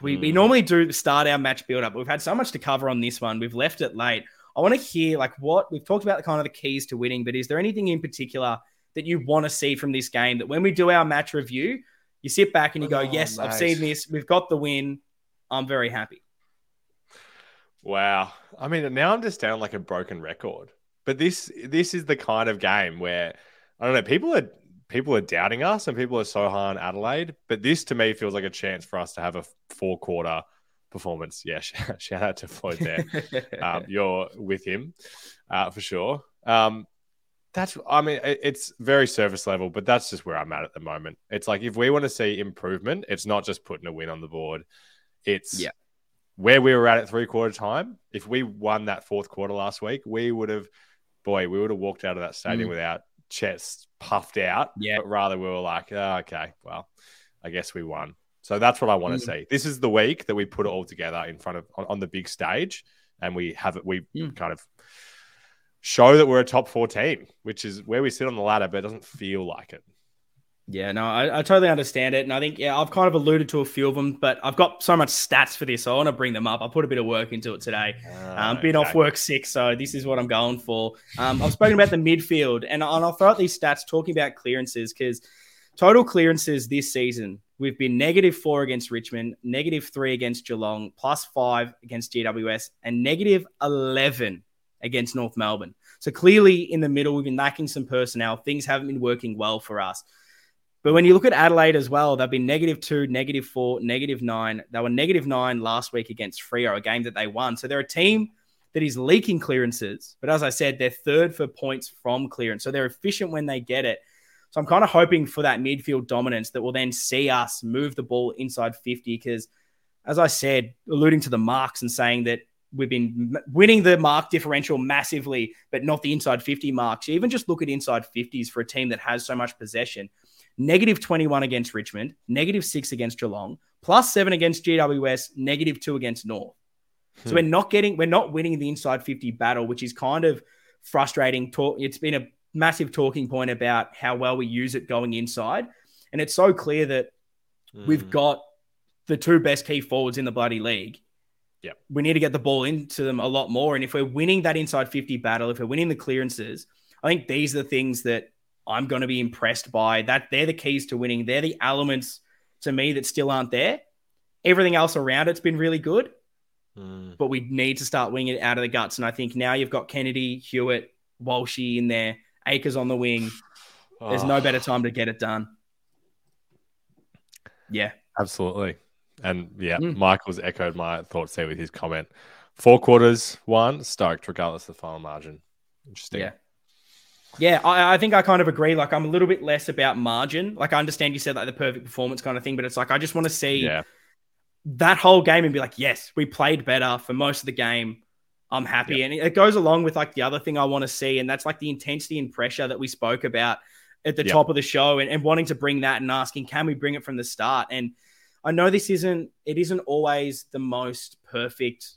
Speaker 1: We, mm. we normally do start our match build up, but we've had so much to cover on this one. We've left it late. I want to hear like what we've talked about the kind of the keys to winning, but is there anything in particular that you want to see from this game that when we do our match review, you sit back and you go, oh, Yes, I've seen this, we've got the win. I'm very happy.
Speaker 2: Wow. I mean, now I'm just down like a broken record. But this this is the kind of game where I don't know, people are people are doubting us and people are so high on Adelaide, but this to me feels like a chance for us to have a four quarter performance. Yeah, *laughs* shout out to Floyd there. *laughs* um, you're with him uh, for sure. Um, that's, I mean, it's very surface level, but that's just where I'm at at the moment. It's like if we want to see improvement, it's not just putting a win on the board. It's yeah. where we were at at three quarter time. If we won that fourth quarter last week, we would have, boy, we would have walked out of that stadium mm. without chests puffed out. Yeah. But rather, we were like, oh, okay, well, I guess we won. So that's what I want to mm. see. This is the week that we put it all together in front of on, on the big stage, and we have it. We mm. kind of show that we're a top four team, which is where we sit on the ladder, but it doesn't feel like it.
Speaker 1: Yeah, no, I, I, totally understand it. And I think, yeah, I've kind of alluded to a few of them, but I've got so much stats for this. So I want to bring them up. I put a bit of work into it today. Uh, um, been okay. off work sick, so this is what I'm going for. Um, I've spoken about the midfield, and, and I'll throw out these stats talking about clearances because total clearances this season We've been negative four against Richmond, negative three against Geelong, plus five against GWS, and negative 11 against North Melbourne. So clearly in the middle, we've been lacking some personnel. Things haven't been working well for us. But when you look at Adelaide as well, they've been negative two, negative four, negative nine. They were negative nine last week against Freo, a game that they won. So they're a team that is leaking clearances. But as I said, they're third for points from clearance. So they're efficient when they get it. So I'm kind of hoping for that midfield dominance that will then see us move the ball inside 50. Because, as I said, alluding to the marks and saying that we've been winning the mark differential massively, but not the inside 50 marks. Even just look at inside 50s for a team that has so much possession. Negative 21 against Richmond, negative six against Geelong, plus seven against GWS, negative two against North. Hmm. So we're not getting, we're not winning the inside 50 battle, which is kind of frustrating. It's been a massive talking point about how well we use it going inside. And it's so clear that mm. we've got the two best key forwards in the bloody league.
Speaker 2: Yeah.
Speaker 1: We need to get the ball into them a lot more. And if we're winning that inside 50 battle, if we're winning the clearances, I think these are the things that I'm going to be impressed by. That they're the keys to winning. They're the elements to me that still aren't there. Everything else around it's been really good, mm. but we need to start winging it out of the guts. And I think now you've got Kennedy, Hewett, Walshy in there. Acres on the wing. There's no better time to get it done. Yeah.
Speaker 2: Absolutely. And yeah, mm. Michael's echoed my thoughts there with his comment. Four quarters, one, stoked, regardless of the final margin. Interesting.
Speaker 1: Yeah. Yeah, I, I, think I kind of agree. Like, I'm a little bit less about margin. Like, I understand you said like the perfect performance kind of thing, but it's like I just want to see yeah. that whole game and be like, yes, we played better for most of the game. I'm happy. Yep. And it goes along with like the other thing I want to see, and that's like the intensity and pressure that we spoke about at the yep. top of the show and, and wanting to bring that and asking, can we bring it from the start? And I know this isn't it isn't always the most perfect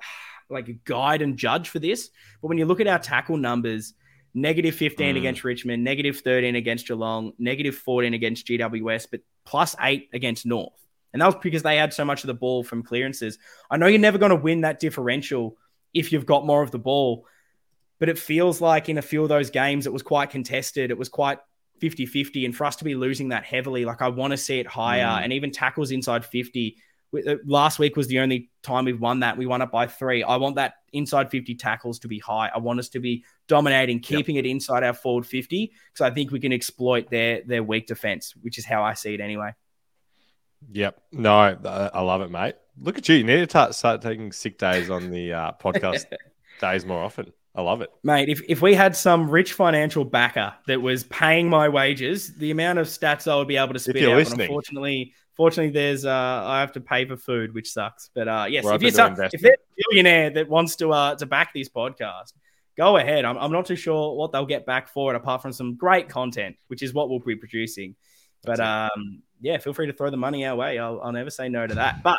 Speaker 1: *sighs* like guide and judge for this, but when you look at our tackle numbers, negative 15 mm. against Richmond, negative 13 against Geelong, negative 14 against GWS, but plus eight against North. And that was because they had so much of the ball from clearances. I know you're never going to win that differential if you've got more of the ball, but it feels like in a few of those games, it was quite contested. It was quite 50 50. And for us to be losing that heavily, like I want to see it higher mm. and even tackles inside 50. Uh, last week was the only time we've won that. We won it by three. I want that inside 50 tackles to be high. I want us to be dominating, keeping yep. it inside our forward 50 because I think we can exploit their their weak defense, which is how I see it anyway.
Speaker 2: Yep. No, I love it, mate. Look at you. You need to start taking sick days on the uh, podcast *laughs* days more often. I love it.
Speaker 1: Mate, if, if we had some rich financial backer that was paying my wages, the amount of stats I would be able to spit out. Unfortunately, fortunately, there's uh, I have to pay for food, which sucks. But uh, yes, if, you're some, if there's a billionaire that wants to uh, to back this podcast, go ahead. I'm, I'm not too sure what they'll get back for it, apart from some great content, which is what we'll be producing. But um, yeah, feel free to throw the money our way. I'll, I'll never say no to that. But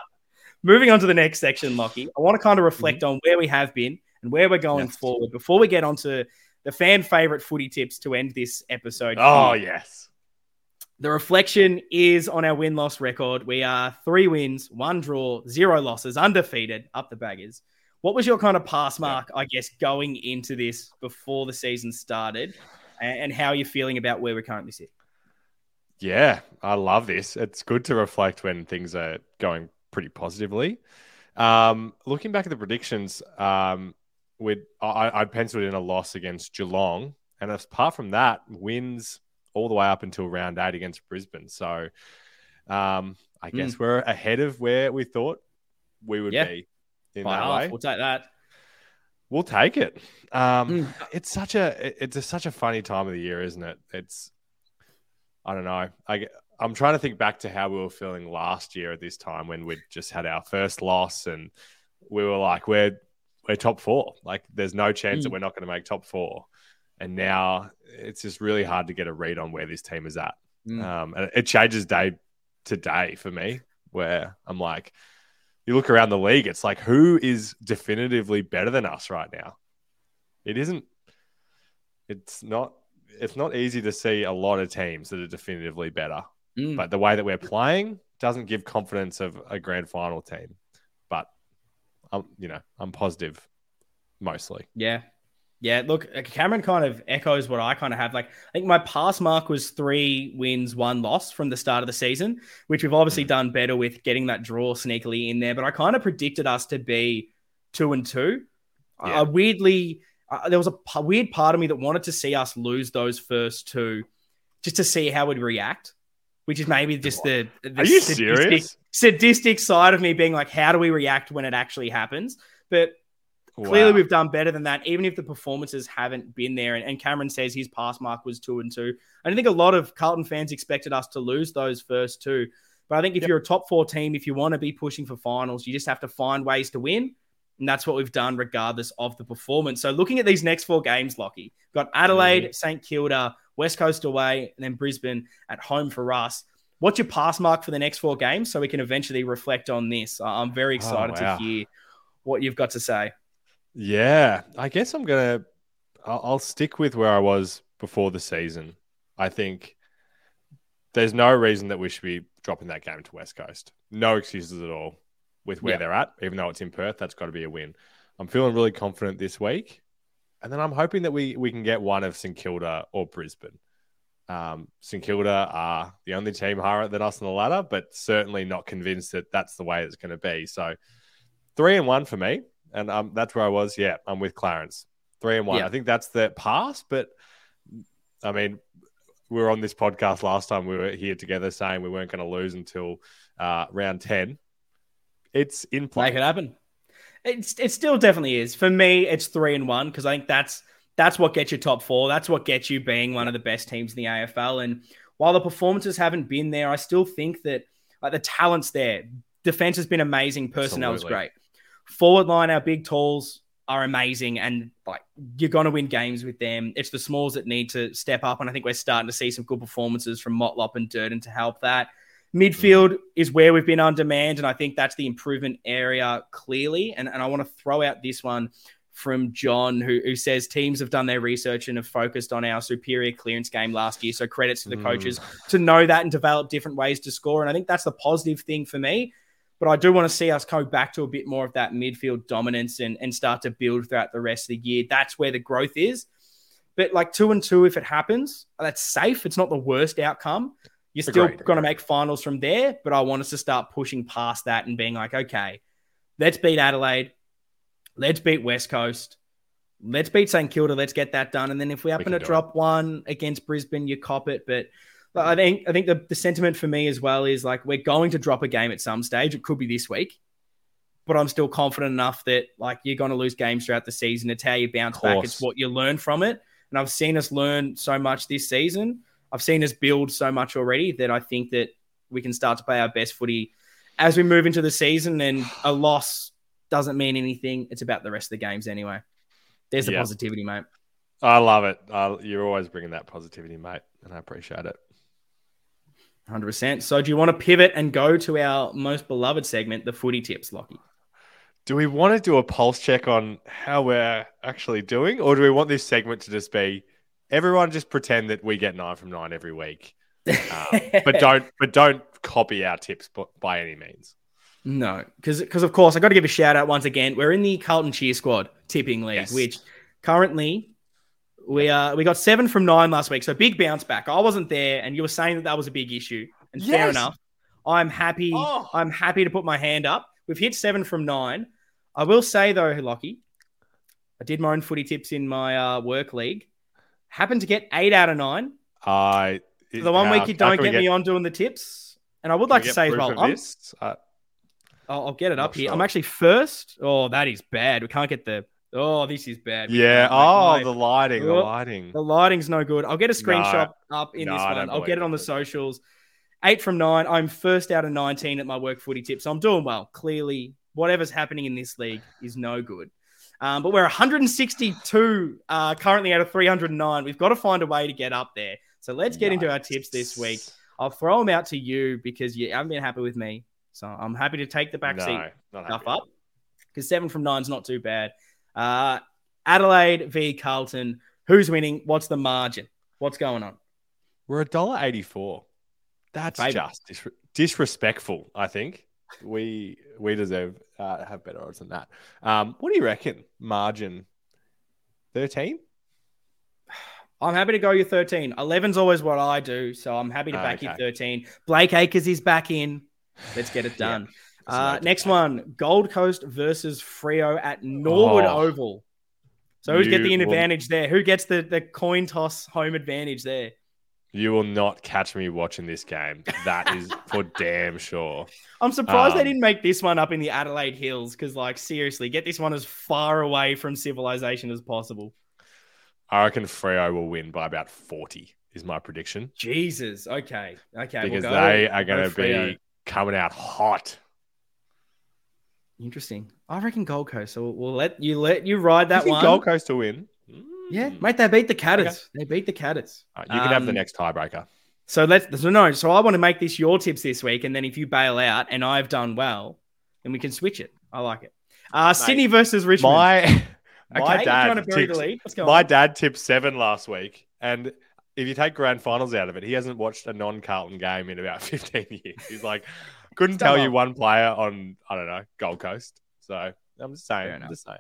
Speaker 1: moving on to the next section, Lockie, I want to kind of reflect mm-hmm. on where we have been and where we're going yes. forward before we get on to the fan favorite footy tips to end this episode.
Speaker 2: Oh, here. yes.
Speaker 1: The reflection is on our win loss record. We are three wins, one draw, zero losses, undefeated, up the baggers. What was your kind of pass mark. I guess, going into this before the season started, and how are you feeling about where we currently sit?
Speaker 2: Yeah, I love this. It's good to reflect when things are going pretty positively. Um, looking back at the predictions, um, with I, I penciled in a loss against Geelong, and apart from that, wins all the way up until round eight against Brisbane. So um, I guess mm. we're ahead of where we thought we would yeah. be in By that way.
Speaker 1: We'll take that.
Speaker 2: We'll take it. Um, mm. It's such a it's a, such a funny time of the year, isn't it? It's I don't know. I I'm trying to think back to how we were feeling last year at this time when we'd just had our first loss and we were like, we're we're top four. Like there's no chance mm. that we're not going to make top four. And now it's just really hard to get a read on where this team is at. Mm. Um, and it changes day to day for me, where I'm like, you look around the league, it's like who is definitively better than us right now? It isn't. It's not. It's not easy to see a lot of teams that are definitively better. Mm. But the way that we're playing doesn't give confidence of a grand final team. But I'm, you know, I'm positive mostly.
Speaker 1: Yeah. Yeah, look, Cameron kind of echoes what I kind of have. Like, I think my pass mark was three wins, one loss from the start of the season, which we've obviously mm. done better with getting that draw sneakily in there. But I kind of predicted us to be two and two. Yeah. Uh, weirdly, uh, there was a, a weird part of me that wanted to see us lose those first two just to see how we'd react which is maybe just the, the
Speaker 2: Are you sadistic, serious?
Speaker 1: sadistic side of me being like, how do we react when it actually happens? But wow. clearly we've done better than that, even if the performances haven't been there. And, and, Cameron says his pass mark was two and two. And I think a lot of Carlton fans expected us to lose those first two. But I think if yep. you're a top four team, if you want to be pushing for finals, you just have to find ways to win. And that's what we've done regardless of the performance. So looking at these next four games, Lockie, got Adelaide, mm-hmm. St Kilda, West Coast away, and then Brisbane at home for us. What's your pass mark for the next four games so we can eventually reflect on this? I'm very oh, excited oh, wow. to hear what you've got to say.
Speaker 2: Yeah, I guess I'm gonna. I'll, I'll stick with where I was before the season. I think there's no reason that we should be dropping that game to West Coast. No excuses at all with where yeah. they're at, even though it's in Perth. That's got to be a win. I'm feeling really confident this week. And then I'm hoping that we, we can get one of St Kilda or Brisbane. Um, St Kilda are the only team higher than us on the ladder, but certainly not convinced that that's the way it's going to be. So three and one for me, and um, that's where I was. Yeah, I'm with Clarence. Three and one. Yeah. I think that's the pass, but I mean, we were on this podcast last time. We were here together saying we weren't going to lose until uh, round ten. It's in play.
Speaker 1: Make it happen. It's it still definitely is for me. It's three and one because I think that's that's what gets you top four. That's what gets you being one of the best teams in the AFL. And while the performances haven't been there, I still think that like the talent's there. Defense has been amazing. Personnel is great. Forward line, our big talls are amazing, and like you're going to win games with them. It's the smalls that need to step up, and I think we're starting to see some good performances from Motlop and Durdin to help that. Midfield is where we've been on demand, and I think that's the improvement area clearly. And, and I want to throw out this one from John, who, who says teams have done their research and have focused on our superior clearance game last year. So credits to the coaches mm. to know that and develop different ways to score. And I think that's the positive thing for me. But I do want to see us go back to a bit more of that midfield dominance and, and start to build throughout the rest of the year. That's where the growth is. But like two and two, if it happens, that's safe. It's not the worst outcome. You're still going to make finals from there. But I want us to start pushing past that and being like, okay, let's beat Adelaide. Let's beat West Coast. Let's beat St Kilda. Let's get that done. And then if we happen we to drop it. one against Brisbane, you cop it. But I think I think the, the sentiment for me as well is like we're going to drop a game at some stage. It could be this week, but I'm still confident enough that like you're going to lose games throughout the season. It's how you bounce back. It's what you learn from it. And I've seen us learn so much this season. I've seen us build so much already that I think that we can start to play our best footy as we move into the season. And a loss doesn't mean anything. It's about the rest of the games anyway. There's the positivity, mate.
Speaker 2: I love it. I, you're always bringing that positivity, mate, and I appreciate it.
Speaker 1: 100%. So, do you want to pivot and go to our most beloved segment, the footy tips, Lockie?
Speaker 2: Do we want to do a pulse check on how we're actually doing, or do we want this segment to just be everyone just pretend that we get nine from nine every week, um, *laughs* but don't but don't copy our tips by any means?
Speaker 1: No, because because of course I got to give a shout out once again. We're in the Carlton Cheer Squad tipping league, yes. which currently we uh we got seven from nine last week, so big bounce back. I wasn't there, and you were saying that that was a big issue, and yes. fair enough. I'm happy. Oh. I'm happy to put my hand up. We've hit seven from nine. I will say though, Lockie, I did my own footy tips in my uh, work league. Happened to get eight out of nine.
Speaker 2: I
Speaker 1: uh, the one week you don't get, get, me on doing the tips, and I would like to say as well. I'm, uh, I'll, I'll, get it up here. Sure. I'm actually first. Oh, that is bad. We can't get the. Oh, this is bad.
Speaker 2: yeah. Oh, the lighting. The lighting.
Speaker 1: The lighting's no good. I'll get a screenshot no. up in no, this one. I'll get it on the socials. Eight from nine. I'm first out of 19 at my work footy tip. So I'm doing well. Clearly, whatever's happening in this league is no good. Um, but we're 162 uh, currently out of 309. We've got to find a way to get up there. So let's get nice. into our tips this week. I'll throw them out to you because you haven't been happy with me. So I'm happy to take the back seat no, stuff up because seven from nine is not too bad. Uh, Adelaide v Carlton. Who's winning? What's the margin? What's going on?
Speaker 2: We're a dollar eighty-four. That's just dis- disrespectful. I think we we deserve uh, have better odds than that. Um, what do you reckon? Margin thirteen.
Speaker 1: I'm happy to go you 13. 11's always what I do, so I'm happy to back okay. you 13. Blake Acres is back in. Let's get it *laughs* done. yeah, uh, next one Gold Coast versus Freo at Norwood oh, Oval. So who's get the advantage there? Who gets the, the coin toss home advantage there?
Speaker 2: You will not catch me watching this game. That is for *laughs* damn sure.
Speaker 1: I'm surprised um, they didn't make this one up in the Adelaide Hills because, like, seriously, get this one as far away from civilization as possible.
Speaker 2: I reckon Freo will win by about 40, is my prediction.
Speaker 1: Jesus. Okay. Okay.
Speaker 2: Because we'll they are going to be coming out hot.
Speaker 1: Interesting. I reckon Gold Coast. So we'll let you let you ride that one.
Speaker 2: Gold Coast to win.
Speaker 1: Yeah, mate, they beat the Cadders. Okay. They beat the Cadders.
Speaker 2: Right, you can um, have the um, next tiebreaker.
Speaker 1: So let's so no. So I want to make this your tips this week, and then if you bail out and I've done well, then we can switch it. I like it. Uh, mate, Sydney versus Richmond.
Speaker 2: My *laughs* *laughs* my okay, dad tipped, my on. dad tipped seven last week, and if you take grand finals out of it, he hasn't watched a non-Carlton game in about *laughs* fifteen years. He's like, couldn't tell you one player on I don't know Gold Coast. So I'm just saying. I'm just saying.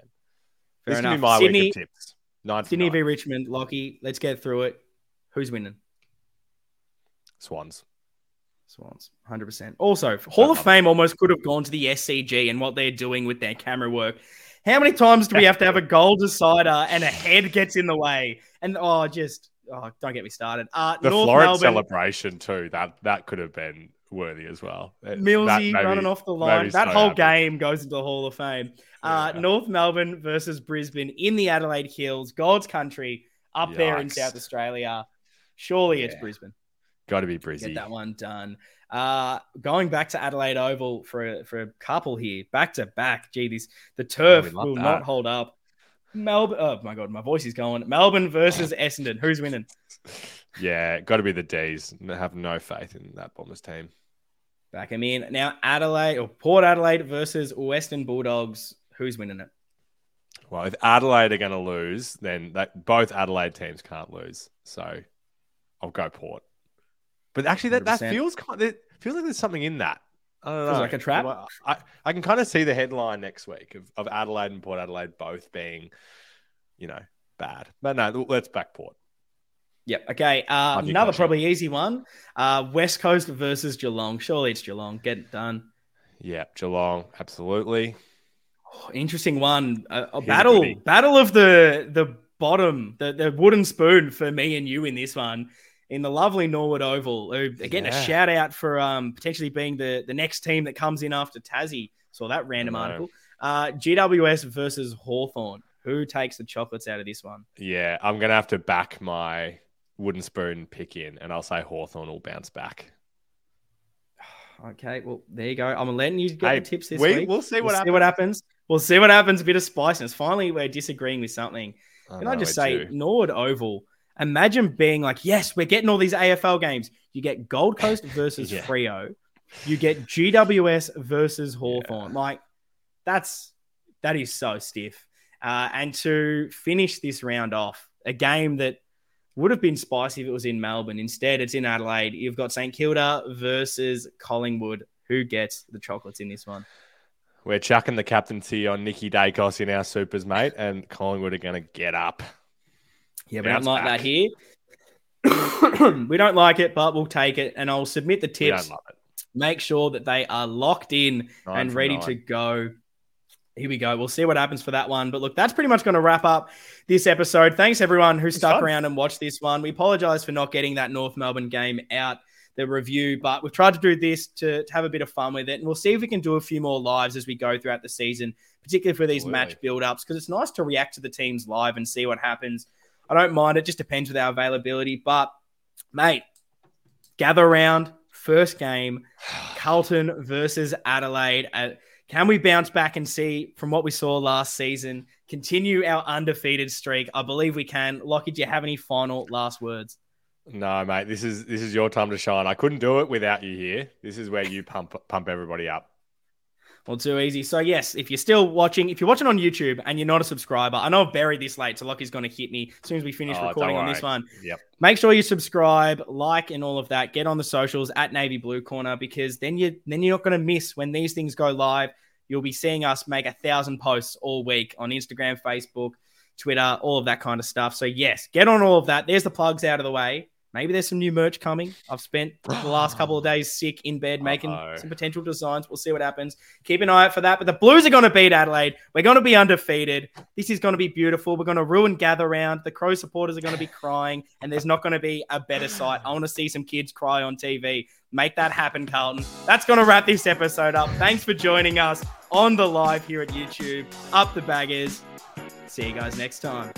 Speaker 2: Fair this enough. be my Sydney, week of tips.
Speaker 1: Nine Sydney v Richmond, Lockie. Let's get through it. Who's winning?
Speaker 2: Swans.
Speaker 1: Swans, 100%. Also, Hall of Fame almost could have gone to the SCG and what they're doing with their camera work. How many times do we have to have a *laughs* goal decider and a head gets in the way? And oh, just oh, don't get me started. Uh,
Speaker 2: the North Florence Melbourne, celebration too. That that could have been worthy as well.
Speaker 1: Millsy running off the line. That so whole happy. game goes into the Hall of Fame. Uh, yeah. North Melbourne versus Brisbane in the Adelaide Hills, God's country, up Yikes. there in South Australia. Surely yeah. it's Brisbane.
Speaker 2: Got to be Brisbane.
Speaker 1: Get that one done. Uh, going back to Adelaide Oval for a, for a couple here, back to back. Gee, this the turf will that. not hold up. Melbourne. Oh my god, my voice is going. Melbourne versus *laughs* Essendon. Who's winning?
Speaker 2: Yeah, got to be the D's. I have no faith in that Bombers team.
Speaker 1: Back him in now. Adelaide or Port Adelaide versus Western Bulldogs. Who's winning it?
Speaker 2: Well, if Adelaide are going to lose, then that, both Adelaide teams can't lose. So I'll go Port. But actually, that, that feels kind. Of, feels like there's something in that. I don't know.
Speaker 1: Feels like a trap.
Speaker 2: I, I can kind of see the headline next week of, of Adelaide and Port Adelaide both being, you know, bad. But no, let's back Port.
Speaker 1: Yep. Okay. Uh, another probably easy one. Uh, West Coast versus Geelong. Surely it's Geelong. Get it done.
Speaker 2: Yeah, Geelong. Absolutely.
Speaker 1: Oh, interesting one. A, a battle. A battle of the the bottom. The the wooden spoon for me and you in this one in the lovely Norwood Oval. Again, yeah. a shout out for um, potentially being the, the next team that comes in after Tassie. Saw that random article. Uh, GWS versus Hawthorn. Who takes the chocolates out of this one?
Speaker 2: Yeah, I'm going to have to back my wooden spoon pick in, and I'll say Hawthorn will bounce back. *sighs*
Speaker 1: Okay, well, there you go. I'm letting you get hey, the tips this
Speaker 2: we,
Speaker 1: week.
Speaker 2: We'll see what
Speaker 1: we'll
Speaker 2: happens.
Speaker 1: See what happens. We'll see what happens. A bit of spiciness. Finally, we're disagreeing with something. Can I, I just say. Norwood Oval – Imagine being like, yes, we're getting all these AFL games. You get Gold Coast *laughs* versus yeah. Freo. You get GWS versus Hawthorn. Yeah. Like, that's that is so stiff. Uh, and to finish this round off, a game that would have been spicy if it was in Melbourne. Instead, it's in Adelaide. You've got St Kilda versus Collingwood. Who gets the chocolates in this one?
Speaker 2: We're chucking the captaincy on Nicky Daicos in our supers, mate, and Collingwood are going to get up.
Speaker 1: Yeah, we don't like back. that here. *coughs* we don't like it, but we'll take it, and I'll submit the tips. Make sure that they are locked in nine and ready nine. to go. Here we go. We'll see what happens for that one. But look, that's pretty much going to wrap up this episode. Thanks everyone who stuck around and watched this one. We apologize for not getting that North Melbourne game out the review, but we've tried to do this to, to have a bit of fun with it. And we'll see if we can do a few more lives as we go throughout the season, particularly for these Absolutely. match build ups, because it's nice to react to the teams live and see what happens. I don't mind it. Just depends with our availability. But, mate, gather around. First game, *sighs* Carlton versus Adelaide. Uh, can we bounce back and see from what we saw last season, continue our undefeated streak? I believe we can. Lockie, do you have any final last words?
Speaker 2: No, mate. This is this is your time to shine. I couldn't do it without you here. This is where you pump pump everybody up.
Speaker 1: Well, too easy. So, yes, if you're still watching, if you're watching on YouTube and you're not a subscriber, I know I've buried this late, so Lockie's going to hit me as soon as we finish oh, recording on this one.
Speaker 2: Yep.
Speaker 1: Make sure you subscribe, like, and all of that. Get on the socials at Navy Blue Corner because then you then you're not going to miss when these things go live. You'll be seeing us make a thousand posts all week on Instagram, Facebook, Twitter, all of that kind of stuff. So, yes, get on all of that. There's the plugs out of the way. Maybe there's some new merch coming. I've spent the last couple of *sighs* days sick in bed making Uh-oh. some potential designs. We'll see what happens. Keep an eye out for that. But the Blues are going to beat Adelaide. We're going to be undefeated. This is going to be beautiful. We're going to ruin gather round. The Crow supporters are going to be crying, and there's not going to be a better sight. I want to see some kids cry on TV. Make that happen, Carlton. That's going to wrap this episode up. Thanks for joining us on the live here at YouTube. Up the baggers. See you guys next time.